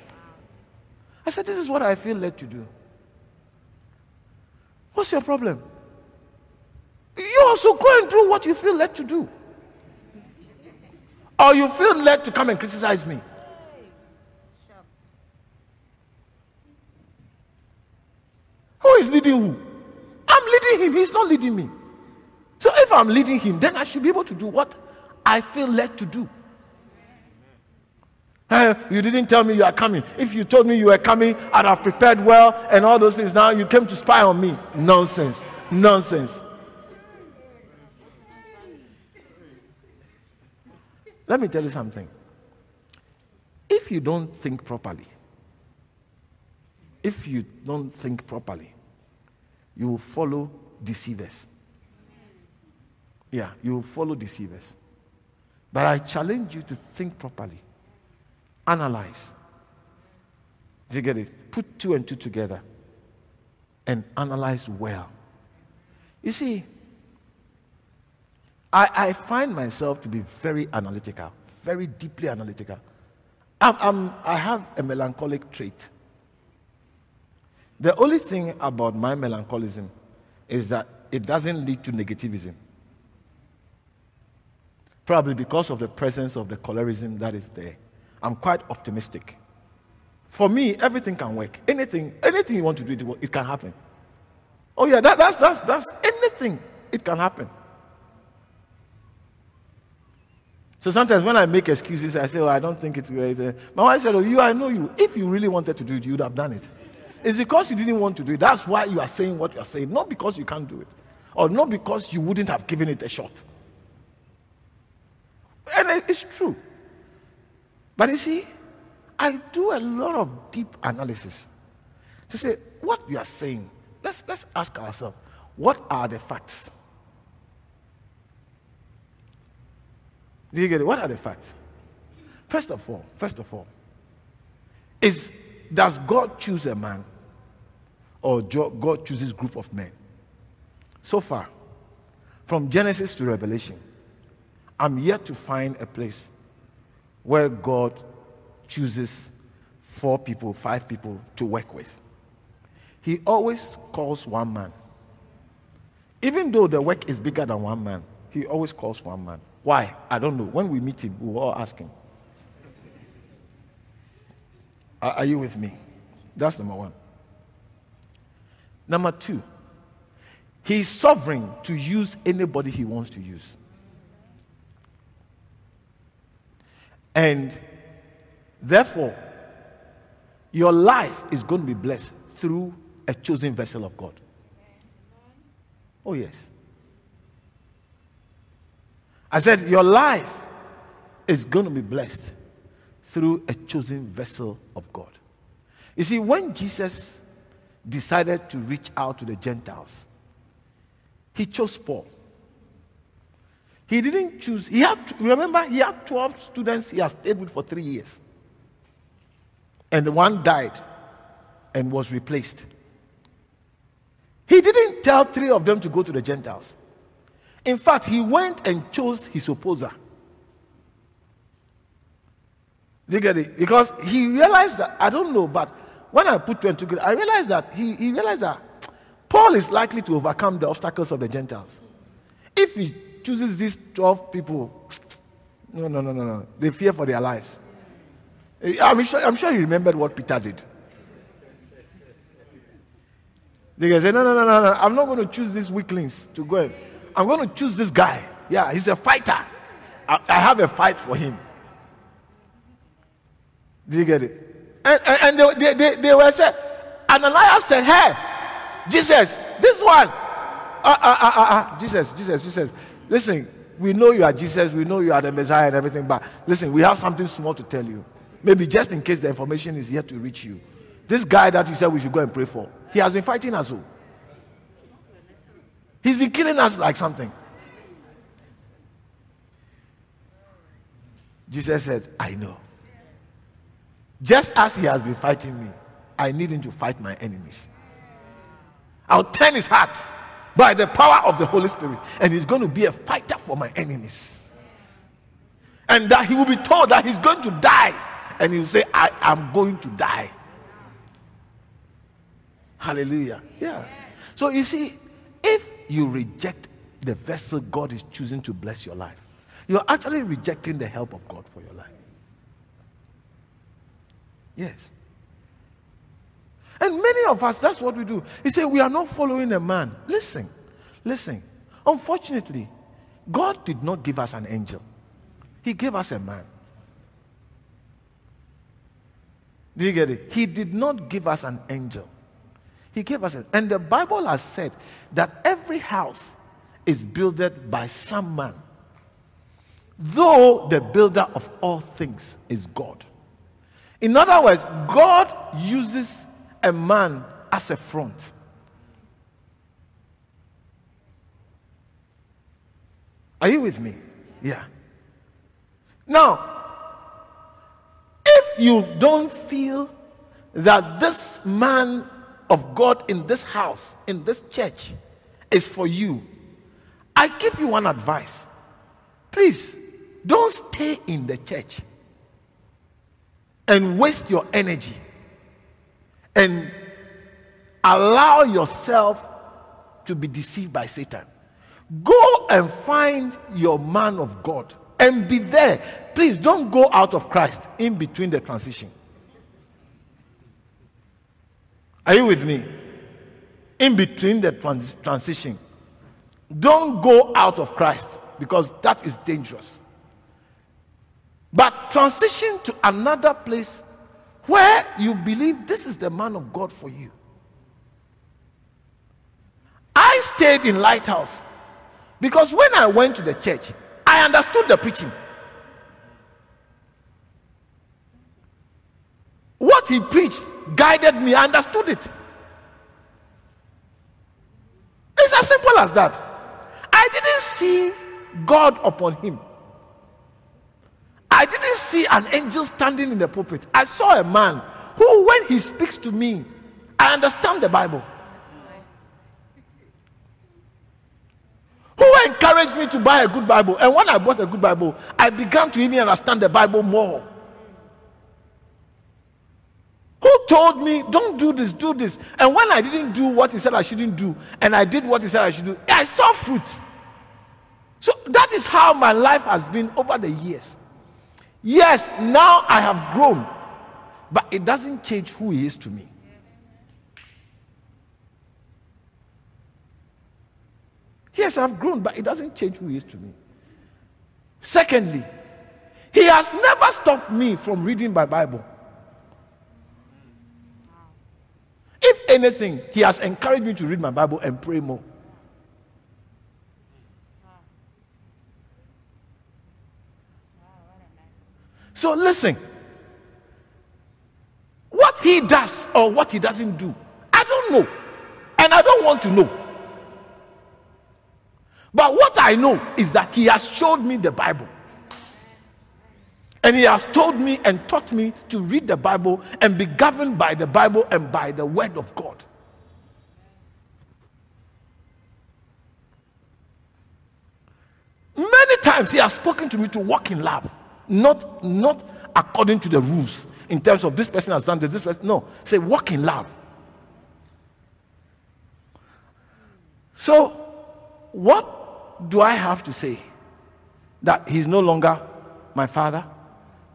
I said, This is what I feel led to do. What's your problem? You also go and do what you feel led to do. Or you feel led to come and criticize me. Who is leading who? I'm leading him, he's not leading me. So if I'm leading him, then I should be able to do what I feel led to do. Hey, you didn't tell me you are coming. If you told me you were coming, I'd have prepared well and all those things. Now you came to spy on me. Nonsense. Nonsense. Let me tell you something. If you don't think properly, if you don't think properly, you will follow deceivers. Yeah, you will follow deceivers. But I challenge you to think properly, analyze. Do you get it? Put two and two together and analyze well. You see, I, I find myself to be very analytical, very deeply analytical. I'm, I'm, I have a melancholic trait. The only thing about my melancholism is that it doesn't lead to negativism. Probably because of the presence of the cholerism that is there. I'm quite optimistic. For me, everything can work. Anything, anything you want to do, it, can happen. Oh yeah, that, that's that's that's anything. It can happen. So sometimes when I make excuses, I say, "Oh, I don't think it's great." My wife said, "Oh, you, I know you. If you really wanted to do it, you would have done it." It's because you didn't want to do it. That's why you are saying what you are saying, not because you can't do it, or not because you wouldn't have given it a shot. And it's true. But you see, I do a lot of deep analysis to say what you are saying. Let's, let's ask ourselves what are the facts? Do you get it? What are the facts? First of all, first of all, is does God choose a man or God chooses group of men. So far, from Genesis to Revelation, I'm yet to find a place where God chooses four people, five people to work with. He always calls one man. Even though the work is bigger than one man, he always calls one man. Why? I don't know. When we meet him, we will all ask him. Are, are you with me? That's number one. Number two, he's sovereign to use anybody he wants to use. And therefore, your life is going to be blessed through a chosen vessel of God. Oh, yes. I said, Your life is going to be blessed through a chosen vessel of God. You see, when Jesus decided to reach out to the Gentiles. He chose Paul. He didn't choose, he had, remember, he had 12 students he had stayed with for three years. And one died and was replaced. He didn't tell three of them to go to the Gentiles. In fact, he went and chose his opposer. Do you get it? Because he realized that, I don't know, but when I put two and two together, I realized that he, he realized that Paul is likely to overcome the obstacles of the Gentiles. If he chooses these 12 people, no, no, no, no, no. They fear for their lives. I'm sure, I'm sure you remembered what Peter did. They can say, no, no, no, no, no. I'm not going to choose these weaklings to go in. I'm going to choose this guy. Yeah, he's a fighter. I, I have a fight for him. Do you get it? And, and, and they, they, they, were said, Ananias said, Hey, Jesus, this one. Uh, uh, uh, uh, Jesus, Jesus, Jesus. Listen, we know you are Jesus, we know you are the Messiah and everything, but listen, we have something small to tell you. Maybe just in case the information is yet to reach you. This guy that you said we should go and pray for, he has been fighting us. All. Oh. He's been killing us like something. Jesus said, I know. Just as he has been fighting me, I need him to fight my enemies. I'll turn his heart by the power of the Holy Spirit, and he's going to be a fighter for my enemies. And that he will be told that he's going to die, and he'll say, I am going to die. Hallelujah. Yeah. So you see, if you reject the vessel God is choosing to bless your life, you're actually rejecting the help of God for your life. Yes. And many of us, that's what we do. He said, We are not following a man. Listen, listen. Unfortunately, God did not give us an angel, He gave us a man. Do you get it? He did not give us an angel. He gave us, and the Bible has said that every house is builded by some man, though the builder of all things is God. In other words, God uses a man as a front. Are you with me? Yeah. Now, if you don't feel that this man of God in this house, in this church, is for you, I give you one advice. Please don't stay in the church and waste your energy and allow yourself to be deceived by Satan. Go and find your man of God and be there. Please don't go out of Christ in between the transition. Are you with me? In between the trans- transition. Don't go out of Christ because that is dangerous. But transition to another place where you believe this is the man of God for you. I stayed in Lighthouse because when I went to the church, I understood the preaching. What he preached guided me, I understood it. It's as simple as that. I didn't see God upon him. See an angel standing in the pulpit. I saw a man who, when he speaks to me, I understand the Bible. Who encouraged me to buy a good Bible? And when I bought a good Bible, I began to even understand the Bible more. Who told me, don't do this, do this? And when I didn't do what he said I shouldn't do, and I did what he said I should do, I saw fruit. So that is how my life has been over the years. Yes, now I have grown, but it doesn't change who he is to me. Yes, I've grown, but it doesn't change who he is to me. Secondly, he has never stopped me from reading my Bible. If anything, he has encouraged me to read my Bible and pray more. So listen. What he does or what he doesn't do, I don't know. And I don't want to know. But what I know is that he has showed me the Bible. And he has told me and taught me to read the Bible and be governed by the Bible and by the word of God. Many times he has spoken to me to walk in love, not, not according to the rules in terms of this person has done this, this person. No, say walk in love. So, what do I have to say? That he's no longer my father?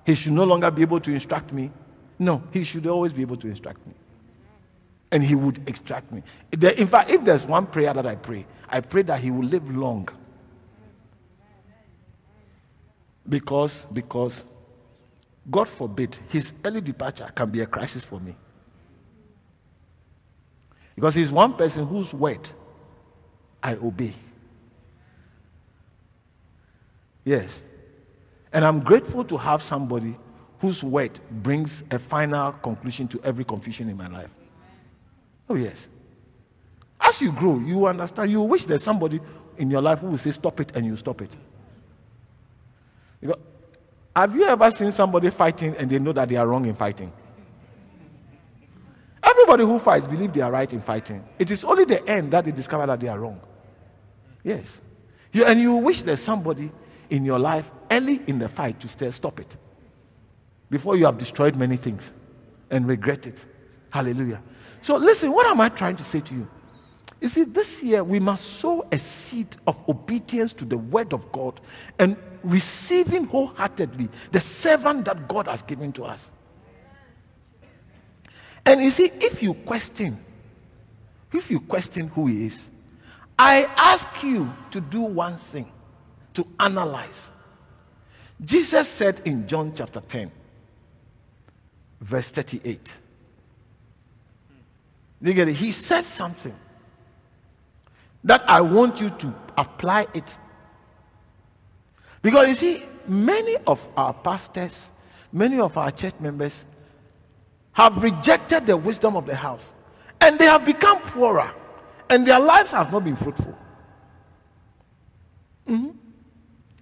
He should no longer be able to instruct me? No, he should always be able to instruct me. And he would extract me. In fact, if there's one prayer that I pray, I pray that he will live long. Because, because, God forbid, his early departure can be a crisis for me. Because he's one person whose word I obey. Yes. And I'm grateful to have somebody whose word brings a final conclusion to every confusion in my life. Oh, yes. As you grow, you understand, you wish there's somebody in your life who will say, Stop it, and you stop it. Because, have you ever seen somebody fighting and they know that they are wrong in fighting? Everybody who fights believe they are right in fighting. It is only the end that they discover that they are wrong. Yes. You, and you wish there's somebody in your life early in the fight to stop it before you have destroyed many things and regret it. Hallelujah. So, listen, what am I trying to say to you? You see, this year we must sow a seed of obedience to the word of God and receiving wholeheartedly the servant that God has given to us. And you see, if you question, if you question who he is, I ask you to do one thing to analyze. Jesus said in John chapter 10, verse 38. You get it? He said something that I want you to apply it. Because you see, many of our pastors, many of our church members have rejected the wisdom of the house and they have become poorer and their lives have not been fruitful. Mm-hmm.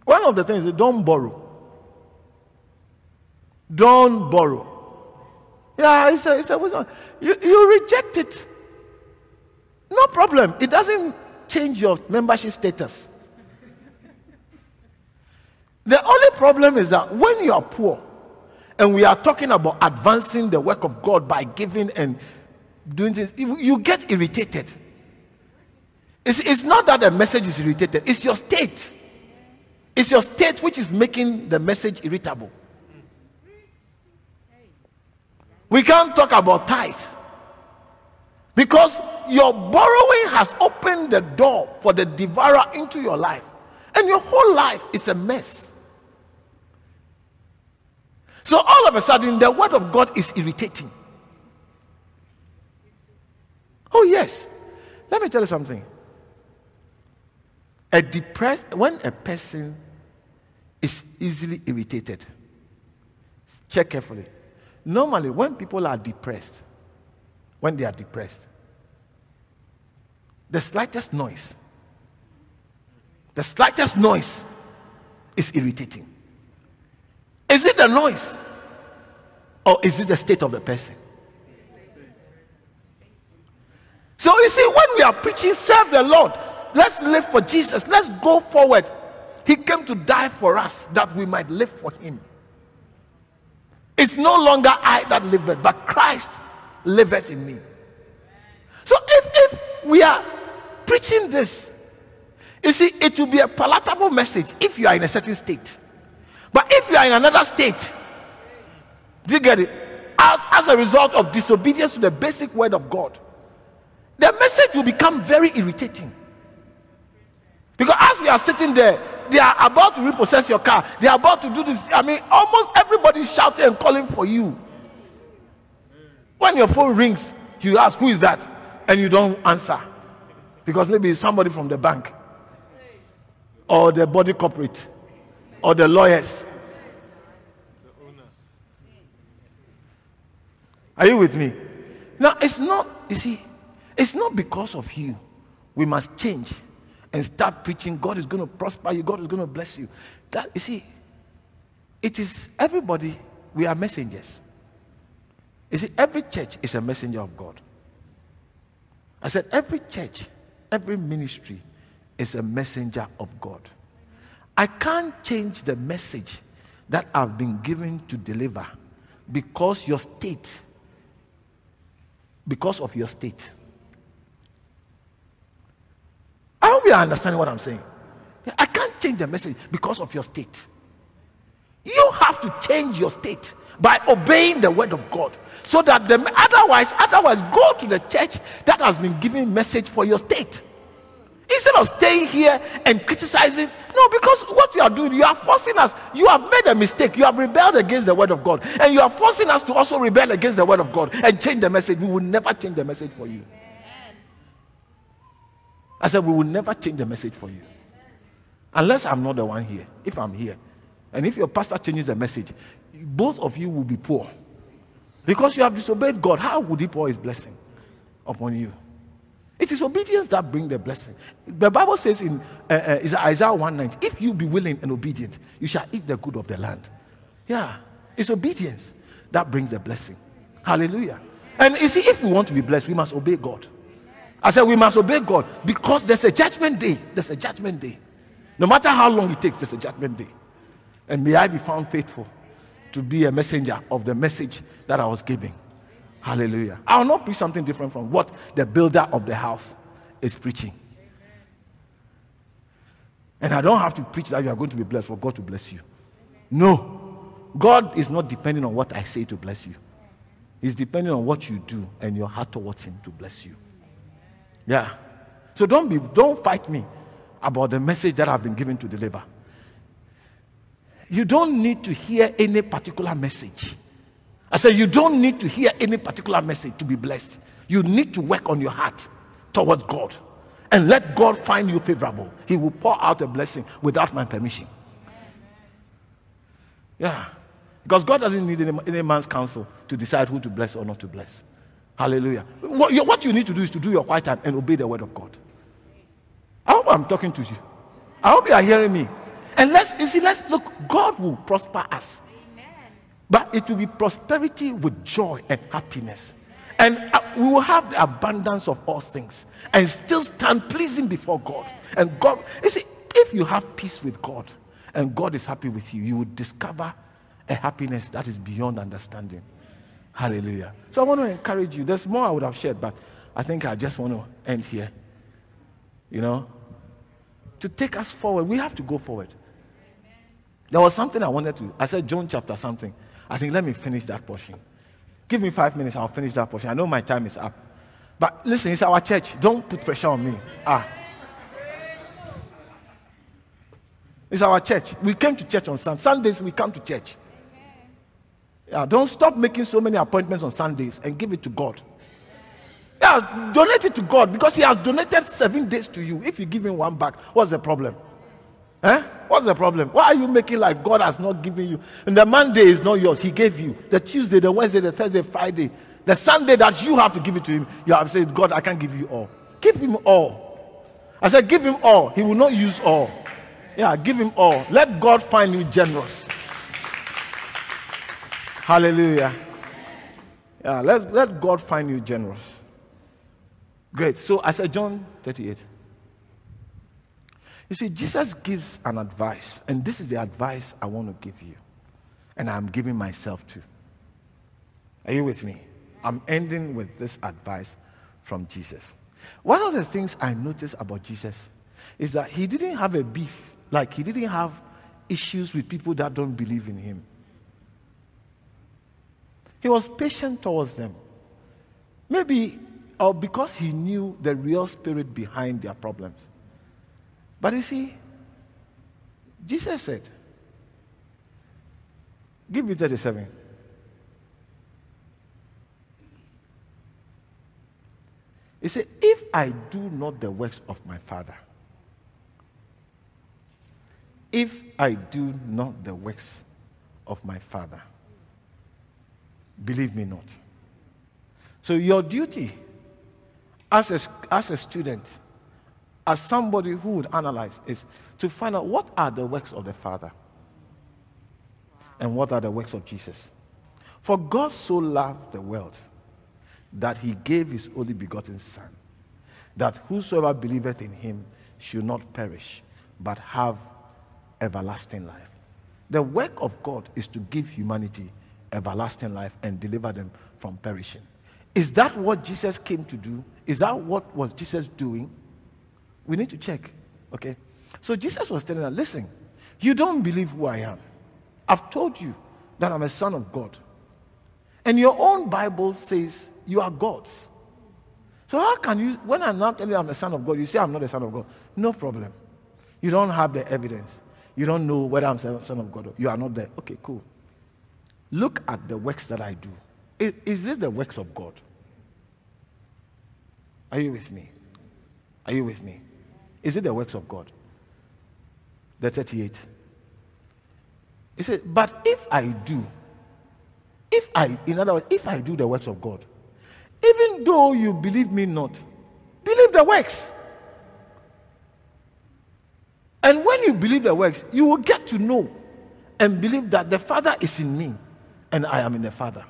One of the things is don't borrow. Don't borrow. Yeah, it's a, it's a wisdom. You, you reject it. No problem. It doesn't change your membership status. The only problem is that when you are poor, and we are talking about advancing the work of God by giving and doing things, you get irritated. It's, it's not that the message is irritated, it's your state. It's your state which is making the message irritable. We can't talk about tithe because your borrowing has opened the door for the devourer into your life, and your whole life is a mess. So all of a sudden, the word of God is irritating. Oh, yes. Let me tell you something. A depressed, when a person is easily irritated, check carefully. Normally, when people are depressed, when they are depressed, the slightest noise, the slightest noise is irritating. Is it the noise? Or is it the state of the person? So you see, when we are preaching, serve the Lord, let's live for Jesus, let's go forward. He came to die for us that we might live for Him. It's no longer I that live, but Christ liveth in me. So if, if we are preaching this, you see, it will be a palatable message if you are in a certain state. But if you are in another state, do you get it? As, as a result of disobedience to the basic word of God, the message will become very irritating. Because as we are sitting there, they are about to repossess your car. They are about to do this. I mean, almost everybody is shouting and calling for you. When your phone rings, you ask, Who is that? And you don't answer. Because maybe it's somebody from the bank, or the body corporate, or the lawyers. Are you with me? Now, it's not, you see, it's not because of you. We must change and start preaching. God is going to prosper you, God is going to bless you. That, you see, it is everybody, we are messengers. You see, every church is a messenger of God. I said, every church, every ministry is a messenger of God. I can't change the message that I've been given to deliver because your state, because of your state. I hope you are understanding what I'm saying. I can't change the message because of your state. You have to change your state by obeying the word of God. So that the otherwise, otherwise, go to the church that has been giving message for your state. Instead of staying here and criticizing, no, because what you are doing, you are forcing us. You have made a mistake. You have rebelled against the word of God. And you are forcing us to also rebel against the word of God and change the message. We will never change the message for you. I said, We will never change the message for you. Unless I'm not the one here. If I'm here. And if your pastor changes the message, both of you will be poor. Because you have disobeyed God. How would he pour his blessing upon you? It is obedience that brings the blessing. The Bible says in uh, uh, Isaiah 190, if you be willing and obedient, you shall eat the good of the land. Yeah, it's obedience that brings the blessing. Hallelujah. And you see, if we want to be blessed, we must obey God. I said, we must obey God because there's a judgment day. There's a judgment day. No matter how long it takes, there's a judgment day. And may I be found faithful to be a messenger of the message that I was giving. Hallelujah. I will not preach something different from what the builder of the house is preaching. And I don't have to preach that you are going to be blessed for God to bless you. No. God is not depending on what I say to bless you. He's depending on what you do and your heart towards him to bless you. Yeah. So don't be don't fight me about the message that I've been given to deliver. You don't need to hear any particular message. I said, You don't need to hear any particular message to be blessed. You need to work on your heart towards God and let God find you favorable. He will pour out a blessing without my permission. Yeah. Because God doesn't need any, any man's counsel to decide who to bless or not to bless. Hallelujah. What you, what you need to do is to do your quiet time and obey the word of God. I hope I'm talking to you. I hope you are hearing me. And let's, you see, let's look, God will prosper us. But it will be prosperity with joy and happiness. And uh, we will have the abundance of all things and still stand pleasing before God. And God, you see, if you have peace with God and God is happy with you, you will discover a happiness that is beyond understanding. Hallelujah. So I want to encourage you. There's more I would have shared, but I think I just want to end here. You know, to take us forward, we have to go forward. There was something I wanted to. I said John chapter something. I think let me finish that portion. Give me five minutes, I'll finish that portion. I know my time is up. But listen, it's our church. Don't put pressure on me. Ah. It's our church. We came to church on Sundays. Sundays, we come to church. Yeah, don't stop making so many appointments on Sundays and give it to God. Yeah, donate it to God because He has donated seven days to you. If you give Him one back, what's the problem? Eh? What's the problem? Why are you making like God has not given you? And the Monday is not yours. He gave you. The Tuesday, the Wednesday, the Thursday, Friday, the Sunday that you have to give it to Him, you have said, God, I can't give you all. Give Him all. I said, give Him all. He will not use all. Yeah, give Him all. Let God find you generous. Hallelujah. Yeah, let, let God find you generous. Great. So I said, John 38. You see, Jesus gives an advice, and this is the advice I want to give you, and I'm giving myself to. Are you with me? I'm ending with this advice from Jesus. One of the things I noticed about Jesus is that he didn't have a beef, like he didn't have issues with people that don't believe in him. He was patient towards them. Maybe or because he knew the real spirit behind their problems. But you see, Jesus said, Give me 37. He said, If I do not the works of my Father, if I do not the works of my Father, believe me not. So, your duty as a, as a student as somebody who would analyze is to find out what are the works of the Father and what are the works of Jesus. For God so loved the world that he gave his only begotten Son, that whosoever believeth in him should not perish, but have everlasting life. The work of God is to give humanity everlasting life and deliver them from perishing. Is that what Jesus came to do? Is that what was Jesus doing? We need to check. Okay? So Jesus was telling us, listen, you don't believe who I am. I've told you that I'm a son of God. And your own Bible says you are God's. So how can you, when I'm not telling you I'm a son of God, you say I'm not a son of God? No problem. You don't have the evidence. You don't know whether I'm a son of God. Or you are not there. Okay, cool. Look at the works that I do. Is, is this the works of God? Are you with me? Are you with me? Is it the works of God? The 38. He said, But if I do, if I, in other words, if I do the works of God, even though you believe me not, believe the works. And when you believe the works, you will get to know and believe that the Father is in me and I am in the Father.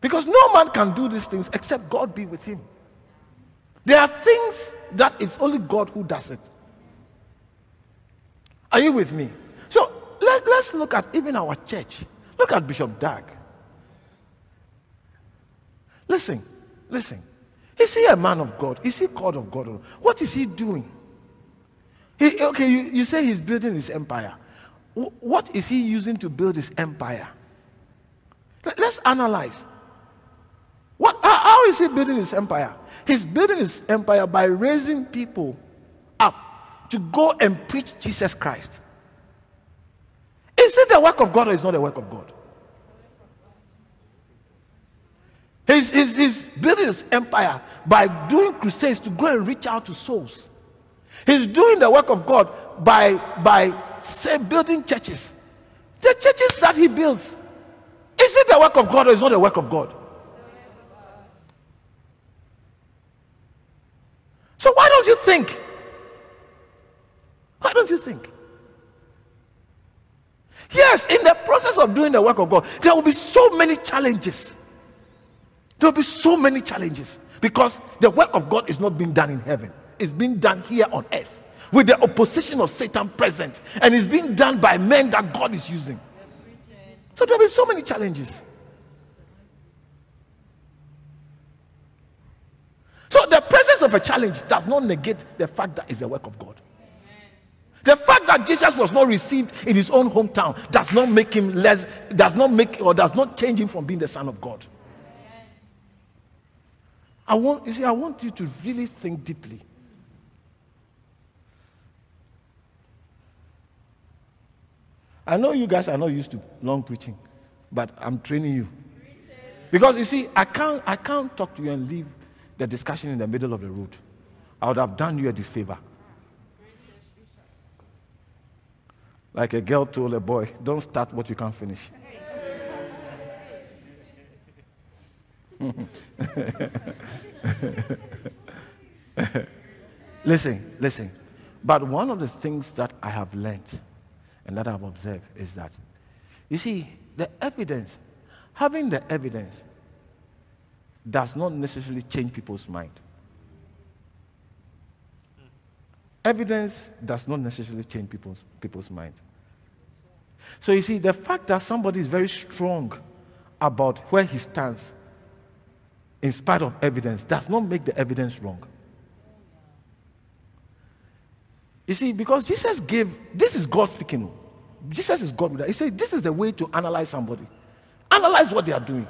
Because no man can do these things except God be with him. There are things that it's only God who does it. Are you with me? So let, let's look at even our church. Look at Bishop Dag. Listen, listen. Is he a man of God? Is he called of God? What is he doing? He, okay, you, you say he's building his empire. What is he using to build his empire? Let's analyze. What, how is he building his empire? He's building his empire by raising people up to go and preach Jesus Christ. Is it the work of God or is not the work of God? He's, he's, he's building his empire by doing crusades to go and reach out to souls. He's doing the work of God by, by say, building churches. The churches that he builds, is it the work of God or is not the work of God? So why don't you think? Why don't you think? Yes, in the process of doing the work of God, there will be so many challenges. There will be so many challenges because the work of God is not being done in heaven, it's being done here on earth with the opposition of Satan present, and it's being done by men that God is using. So there will be so many challenges. So the of a challenge does not negate the fact that it's the work of God. The fact that Jesus was not received in his own hometown does not make him less, does not make or does not change him from being the son of God. I want you see, I want you to really think deeply. I know you guys are not used to long preaching, but I'm training you. Because you see, I can't I can't talk to you and leave the discussion in the middle of the road. I would have done you a disfavor. Like a girl told a boy, don't start what you can't finish. listen, listen. But one of the things that I have learned and that I've observed is that, you see, the evidence, having the evidence does not necessarily change people's mind. Evidence does not necessarily change people's, people's mind. So you see, the fact that somebody is very strong about where he stands, in spite of evidence, does not make the evidence wrong. You see, because Jesus gave, this is God speaking. Jesus is God. He said, This is the way to analyze somebody. Analyze what they are doing.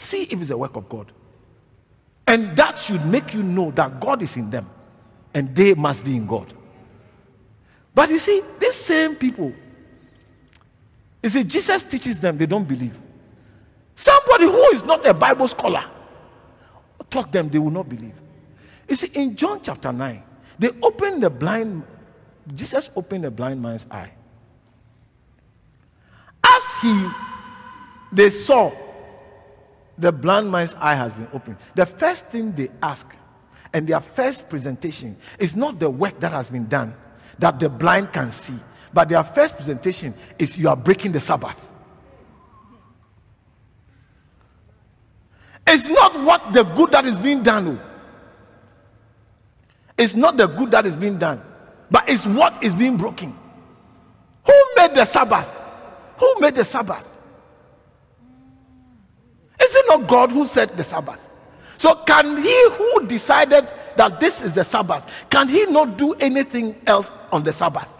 See if it's a work of God. And that should make you know that God is in them and they must be in God. But you see, these same people, you see, Jesus teaches them, they don't believe. Somebody who is not a Bible scholar, talk them, they will not believe. You see, in John chapter 9, they opened the blind, Jesus opened the blind man's eye. As he, they saw the blind man's eye has been opened. The first thing they ask and their first presentation is not the work that has been done that the blind can see, but their first presentation is you are breaking the Sabbath. It's not what the good that is being done. Oh. It's not the good that is being done, but it's what is being broken. Who made the Sabbath? Who made the Sabbath? Is it not God who set the Sabbath? So, can he who decided that this is the Sabbath, can he not do anything else on the Sabbath?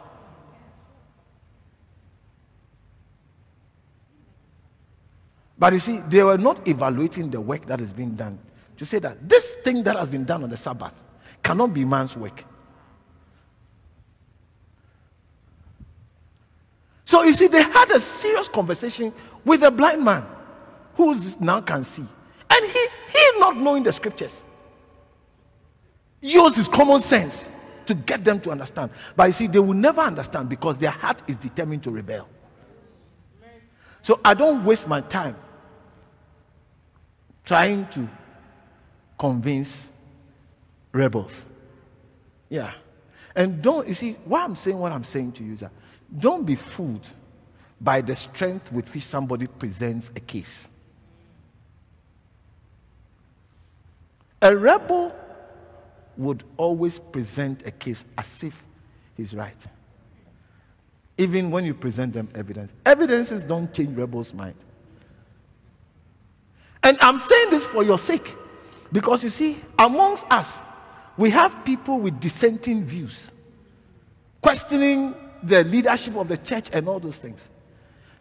But you see, they were not evaluating the work that is being done to say that this thing that has been done on the Sabbath cannot be man's work. So you see, they had a serious conversation with a blind man who now can see. And he, he not knowing the scriptures, uses common sense to get them to understand. But you see, they will never understand because their heart is determined to rebel. So I don't waste my time trying to convince rebels. Yeah. And don't, you see, why I'm saying what I'm saying to you is that don't be fooled by the strength with which somebody presents a case. A rebel would always present a case as if he's right. Even when you present them evidence. Evidences don't change rebels' mind. And I'm saying this for your sake. Because you see, amongst us, we have people with dissenting views, questioning the leadership of the church and all those things.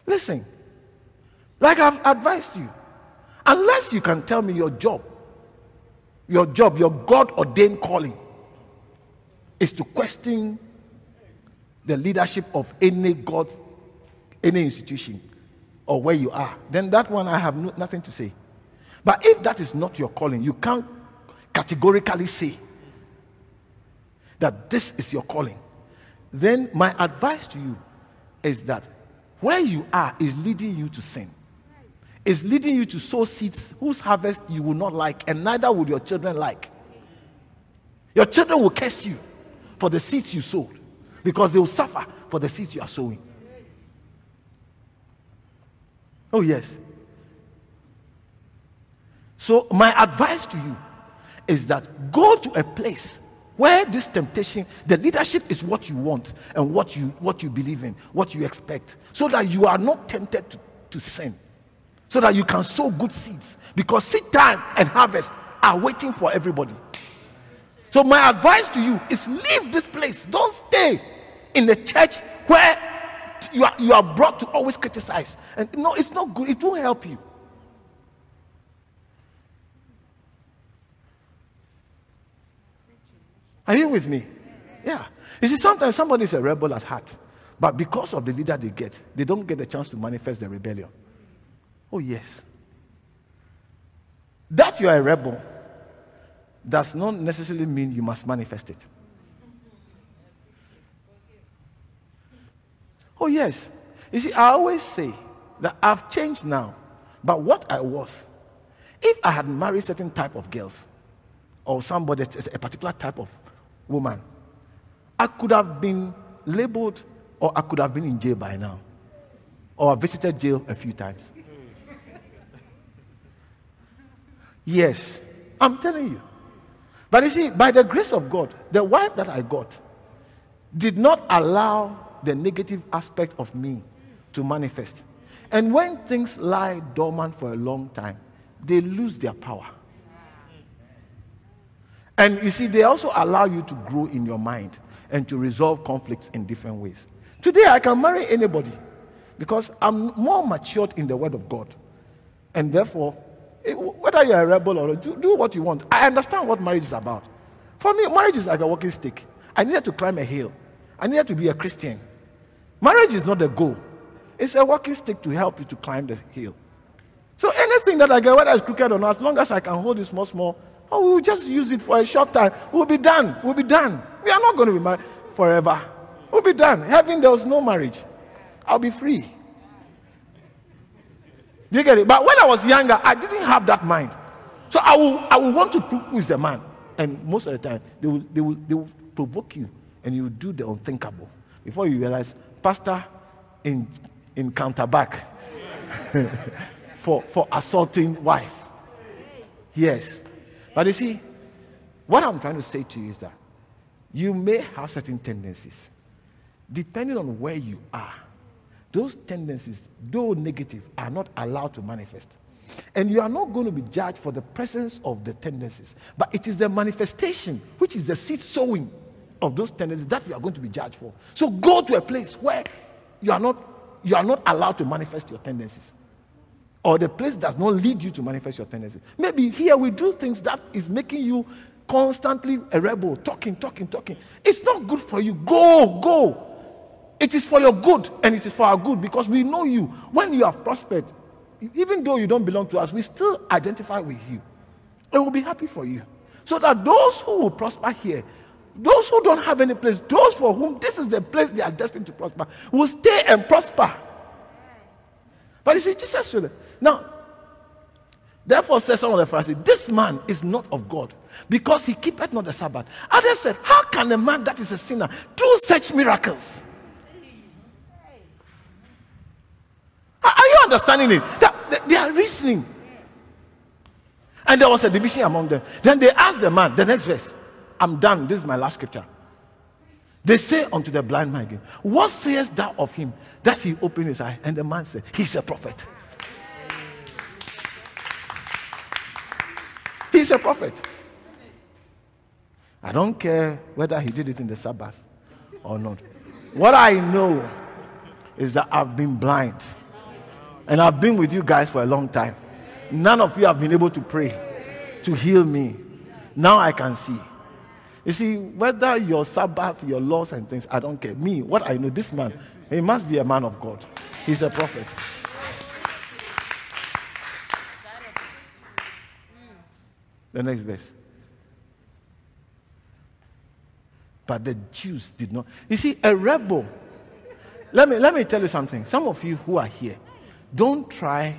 Listen, like I've advised you, unless you can tell me your job, your job, your God ordained calling is to question the leadership of any God, any institution, or where you are, then that one I have no, nothing to say. But if that is not your calling, you can't categorically say that this is your calling. Then my advice to you is that where you are is leading you to sin. Is leading you to sow seeds whose harvest you will not like, and neither would your children like. Your children will curse you for the seeds you sowed because they will suffer for the seeds you are sowing. Oh, yes. So, my advice to you is that go to a place where this temptation, the leadership is what you want and what you what you believe in, what you expect, so that you are not tempted to, to sin, so that you can sow good seeds. Because seed time and harvest are waiting for everybody. So my advice to you is leave this place. Don't stay in the church where you are, you are brought to always criticize. And no, it's not good. It won't help you. Are you with me? Yeah. You see, sometimes somebody is a rebel at heart, but because of the leader they get, they don't get the chance to manifest their rebellion. Oh, yes. That you are a rebel does not necessarily mean you must manifest it. Oh, yes. You see, I always say that I've changed now, but what I was, if I had married certain type of girls or somebody, a particular type of woman, I could have been labeled or I could have been in jail by now or visited jail a few times. Yes, I'm telling you. But you see, by the grace of God, the wife that I got did not allow the negative aspect of me to manifest. And when things lie dormant for a long time, they lose their power. And you see, they also allow you to grow in your mind and to resolve conflicts in different ways. Today, I can marry anybody because I'm more matured in the Word of God. And therefore, Eh, whether you're a rebel or do, do what you want. I understand what marriage is about. For me, marriage is like a walking stick. I needed to climb a hill. I needed to be a Christian. Marriage is not the goal. It's a walking stick to help you to climb the hill. So anything that I get, whether it's crooked or not, as long as I can hold it small, small, oh, we'll just use it for a short time. We'll be done. We'll be done. We are not going to be married forever. We'll be done. Heaven, there was no marriage. I'll be free. Do you get it? But when I was younger, I didn't have that mind. So I will, I will want to prove who is the man. And most of the time, they will, they will, they will provoke you and you do the unthinkable. Before you realize, Pastor in, in counterback for, for assaulting wife. Yes. But you see, what I'm trying to say to you is that you may have certain tendencies. Depending on where you are, those tendencies, though negative, are not allowed to manifest. And you are not going to be judged for the presence of the tendencies, but it is the manifestation, which is the seed sowing of those tendencies that you are going to be judged for. So go to a place where you are not, you are not allowed to manifest your tendencies. Or the place does not lead you to manifest your tendencies. Maybe here we do things that is making you constantly a rebel, talking, talking, talking. It's not good for you. Go, go. It is for your good and it is for our good because we know you. When you have prospered, even though you don't belong to us, we still identify with you. And we'll be happy for you. So that those who will prosper here, those who don't have any place, those for whom this is the place they are destined to prosper, will stay and prosper. But you see, Jesus said, now, therefore says some of the Pharisees, this man is not of God because he keepeth not the Sabbath. Others said, how can a man that is a sinner do such miracles? Are you understanding it? They are reasoning. And there was a division among them. Then they asked the man, the next verse, I'm done. This is my last scripture. They say unto the blind man again, What sayest thou of him that he opened his eye? And the man said, He's a prophet. He's a prophet. I don't care whether he did it in the Sabbath or not. What I know is that I've been blind and I've been with you guys for a long time. None of you have been able to pray to heal me. Now I can see. You see, whether your Sabbath, your laws, and things, I don't care. Me, what I know, this man, he must be a man of God. He's a prophet. The next verse. But the Jews did not. You see, a rebel. Let me, let me tell you something. Some of you who are here, don't try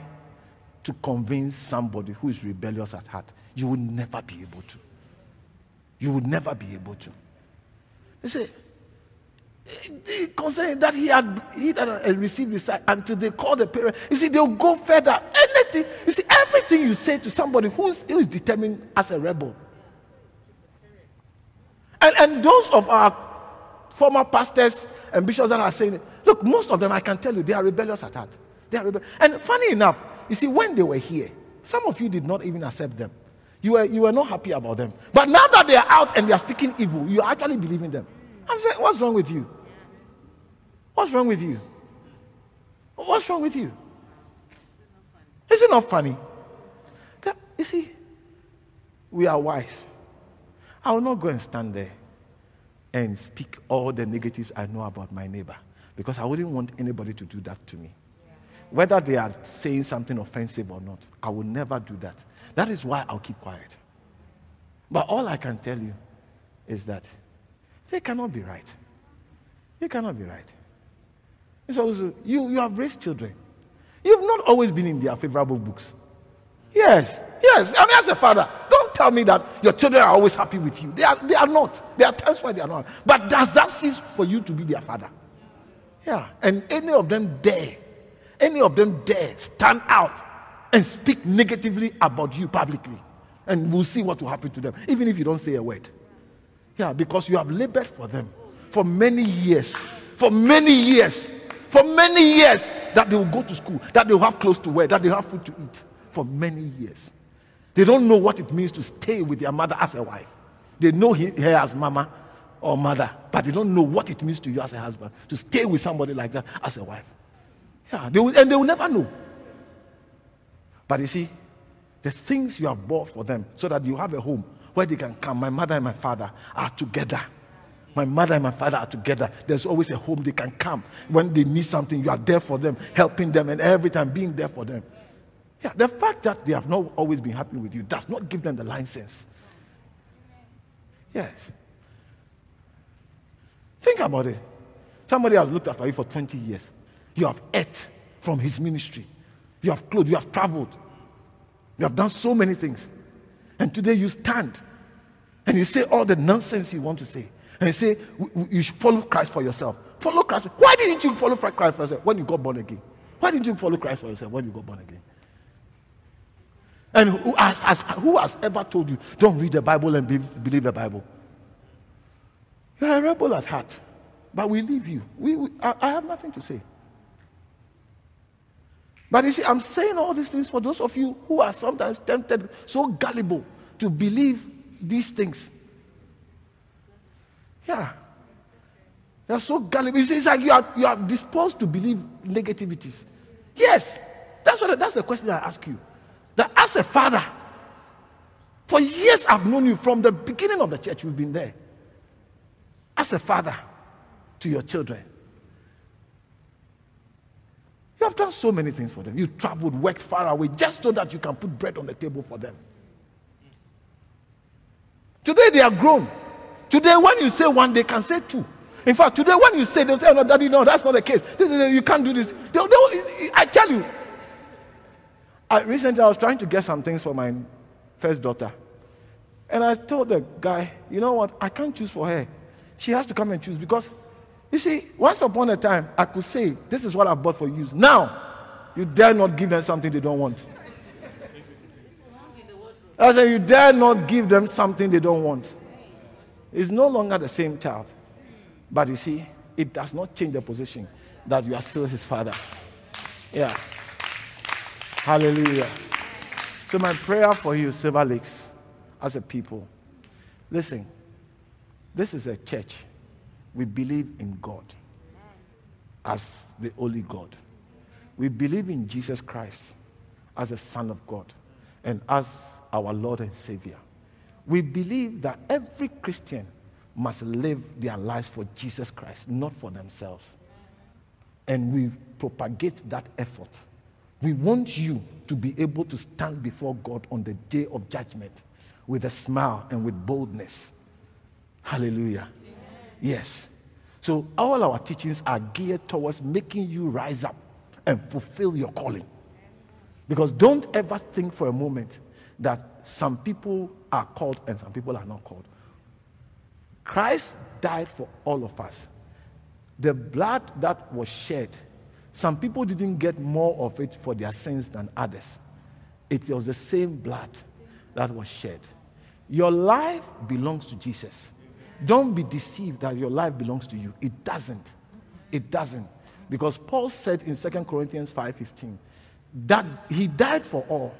to convince somebody who is rebellious at heart. You will never be able to. You will never be able to. You see, concerning that he had he had received the sight until they call the parent. You see, they'll go further. Anything, you see, everything you say to somebody who's who is determined as a rebel. And, and those of our former pastors and bishops that are saying, look, most of them I can tell you they are rebellious at heart. And funny enough, you see, when they were here, some of you did not even accept them. You were, you were not happy about them. But now that they are out and they are speaking evil, you are actually believing them. I'm saying, what's wrong with you? What's wrong with you? What's wrong with you? Is it not funny? That, you see, we are wise. I will not go and stand there and speak all the negatives I know about my neighbor because I wouldn't want anybody to do that to me. Whether they are saying something offensive or not, I will never do that. That is why I'll keep quiet. But all I can tell you is that they cannot be right. You cannot be right. So you, you have raised children. You've not always been in their favorable books. Yes, yes. I mean, as a father, don't tell me that your children are always happy with you. They are, they are not. There are times why they are not. But does that cease for you to be their father? Yeah. And any of them dare, any of them dare stand out and speak negatively about you publicly. And we'll see what will happen to them, even if you don't say a word. Yeah, because you have labored for them for many years. For many years. For many years that they will go to school, that they will have clothes to wear, that they have food to eat. For many years. They don't know what it means to stay with their mother as a wife. They know her as mama or mother, but they don't know what it means to you as a husband to stay with somebody like that as a wife. Yeah, they will, and they will never know. But you see, the things you have bought for them so that you have a home where they can come. My mother and my father are together. My mother and my father are together. There's always a home they can come. When they need something, you are there for them, helping them, and every time being there for them. Yeah, the fact that they have not always been happy with you does not give them the license. Yes. Think about it. Somebody has looked after you for 20 years. You have ate from his ministry. You have clothed, you have traveled. You have done so many things. And today you stand and you say all the nonsense you want to say. And you say you should follow Christ for yourself. Follow Christ. Why didn't you follow Christ for yourself when you got born again? Why didn't you follow Christ for yourself when you got born again? And who has, has, who has ever told you, don't read the Bible and be, believe the Bible? You're a rebel at heart. But we leave you. We, we I, I have nothing to say. But you see, I'm saying all these things for those of you who are sometimes tempted, so gullible to believe these things. Yeah. You're so gullible. You see, it's like you are, you are disposed to believe negativities. Yes. That's, what, that's the question I ask you. That as a father, for years I've known you from the beginning of the church, you've been there. As a father to your children, you have done so many things for them. You traveled, worked far away just so that you can put bread on the table for them. Today they are grown. Today, when you say one, they can say two. In fact, today when you say, they'll tell you, no, daddy, no, that's not the case. This is, you can't do this. They'll, they'll, I tell you. I, recently, I was trying to get some things for my first daughter. And I told the guy, you know what? I can't choose for her. She has to come and choose because you see, once upon a time, I could say, This is what I bought for you. Now, you dare not give them something they don't want. I said, You dare not give them something they don't want. It's no longer the same child. But you see, it does not change the position that you are still his father. Yeah. Hallelujah. So, my prayer for you, Silverlakes, as a people, listen, this is a church we believe in God as the only God. We believe in Jesus Christ as the Son of God and as our Lord and Savior. We believe that every Christian must live their lives for Jesus Christ, not for themselves. And we propagate that effort. We want you to be able to stand before God on the day of judgment with a smile and with boldness. Hallelujah. Yes. So all our teachings are geared towards making you rise up and fulfill your calling. Because don't ever think for a moment that some people are called and some people are not called. Christ died for all of us. the blood that was shed, some people didn't get more of it for their sins than others. It was the same blood that was shed. Your life belongs to Jesus. Don't be deceived that your life belongs to you. It doesn't. It doesn't. Because Paul said in 2 Corinthians 5:15 that he died for all,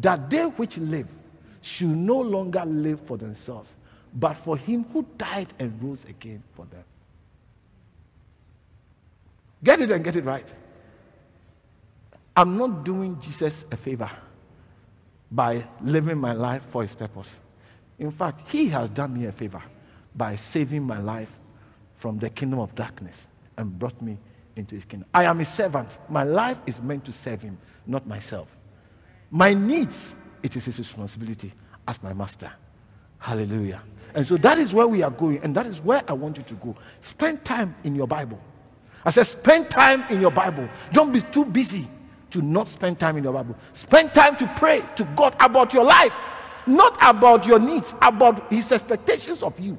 that they which live should no longer live for themselves, but for him who died and rose again for them. Get it and get it right. I'm not doing Jesus a favor by living my life for his purpose. In fact, he has done me a favor by saving my life from the kingdom of darkness and brought me into his kingdom. I am a servant. My life is meant to serve him, not myself. My needs, it is his responsibility as my master. Hallelujah. And so that is where we are going, and that is where I want you to go. Spend time in your Bible. I said, spend time in your Bible. Don't be too busy to not spend time in your Bible. Spend time to pray to God about your life, not about your needs, about His expectations of you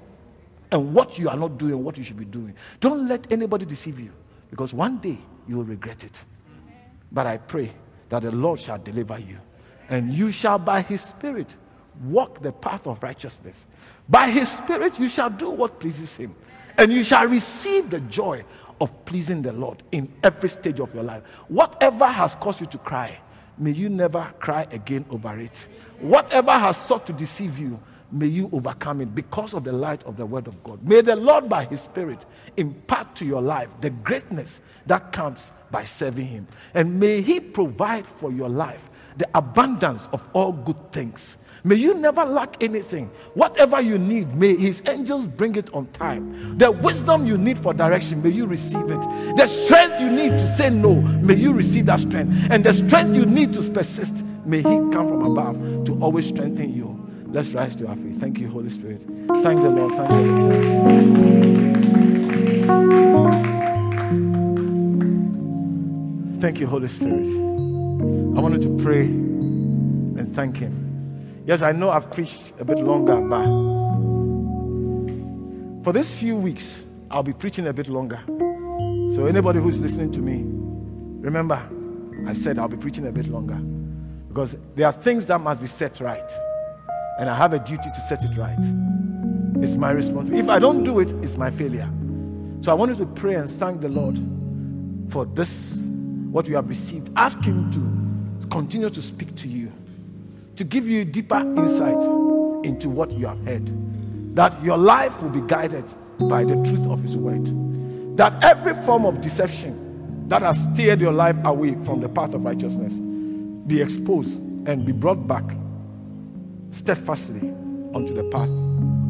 and what you are not doing, what you should be doing. Don't let anybody deceive you because one day you will regret it. But I pray that the Lord shall deliver you and you shall by His Spirit walk the path of righteousness. By His Spirit you shall do what pleases Him and you shall receive the joy of pleasing the Lord in every stage of your life. Whatever has caused you to cry, may you never cry again over it. Whatever has sought to deceive you, may you overcome it because of the light of the word of God. May the Lord, by his Spirit, impart to your life the greatness that comes by serving him. And may he provide for your life the abundance of all good things May you never lack anything. Whatever you need, may His angels bring it on time. The wisdom you need for direction, may you receive it. The strength you need to say no, may you receive that strength. And the strength you need to persist, may He come from above to always strengthen you. Let's rise to our feet. Thank you, Holy Spirit. Thank the Lord. Thank. Thank you, Holy Spirit. I wanted to pray and thank Him. Yes, I know I've preached a bit longer, but for these few weeks, I'll be preaching a bit longer. So, anybody who's listening to me, remember, I said I'll be preaching a bit longer because there are things that must be set right, and I have a duty to set it right. It's my responsibility. If I don't do it, it's my failure. So, I want you to pray and thank the Lord for this, what you have received. Ask Him to continue to speak to you to give you deeper insight into what you have heard. That your life will be guided by the truth of His word. That every form of deception that has steered your life away from the path of righteousness be exposed and be brought back steadfastly onto the path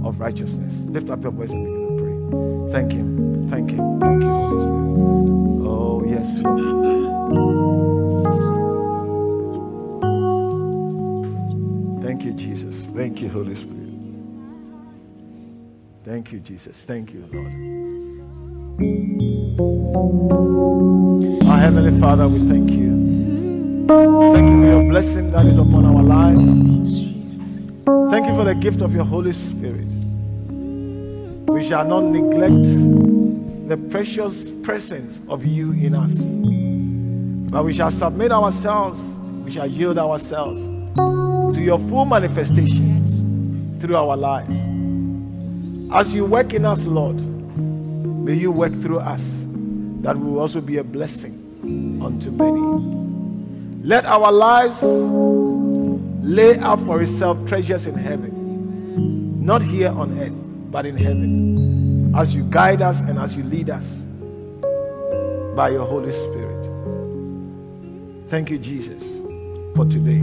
of righteousness. Lift up your voice and begin to pray. Thank Him. Thank Him. Thank you, Holy Spirit. Oh, yes. Thank you, Jesus. Thank you, Holy Spirit. Thank you, Jesus. Thank you, Lord. Our Heavenly Father, we thank you. Thank you for your blessing that is upon our lives. Thank you for the gift of your Holy Spirit. We shall not neglect the precious presence of you in us, but we shall submit ourselves, we shall yield ourselves to your full manifestations through our lives. As you work in us, Lord, may you work through us that we will also be a blessing unto many. Let our lives lay up for itself treasures in heaven, not here on earth, but in heaven, as you guide us and as you lead us by your Holy Spirit. Thank you, Jesus, for today.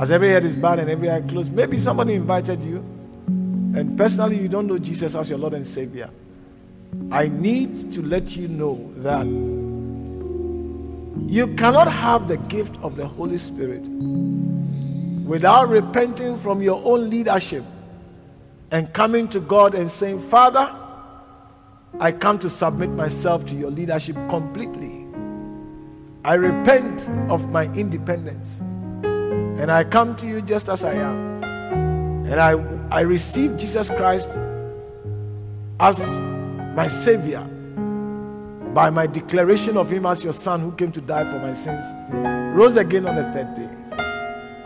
As every head is bowed and every eye closed, maybe somebody invited you, and personally you don't know Jesus as your Lord and Savior. I need to let you know that you cannot have the gift of the Holy Spirit without repenting from your own leadership and coming to God and saying, Father, I come to submit myself to your leadership completely. I repent of my independence. And I come to you just as I am. And I, I receive Jesus Christ as my Savior by my declaration of him as your son who came to die for my sins, rose again on the third day.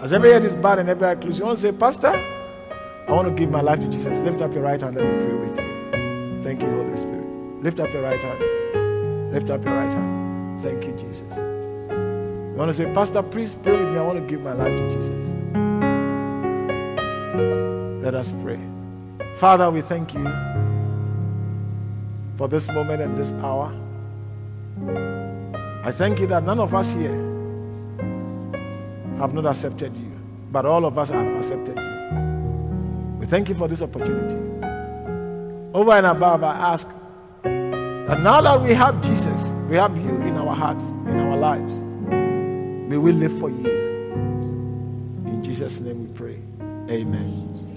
As every head is bowed and every eye closed, you want to say, Pastor, I want to give my life to Jesus. Lift up your right hand and we pray with you. Thank you, Holy Spirit. Lift up your right hand. Lift up your right hand. Thank you, Jesus. You want to say, Pastor, please pray with me. I want to give my life to Jesus. Let us pray. Father, we thank you for this moment and this hour. I thank you that none of us here have not accepted you, but all of us have accepted you. We thank you for this opportunity. Over and above, I ask that now that we have Jesus, we have you in our hearts, in our lives, may we live for you. In Jesus' name we pray. Amen.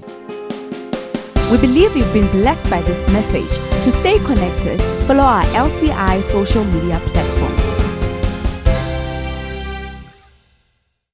We believe you've been blessed by this message. To stay connected, follow our LCI social media platforms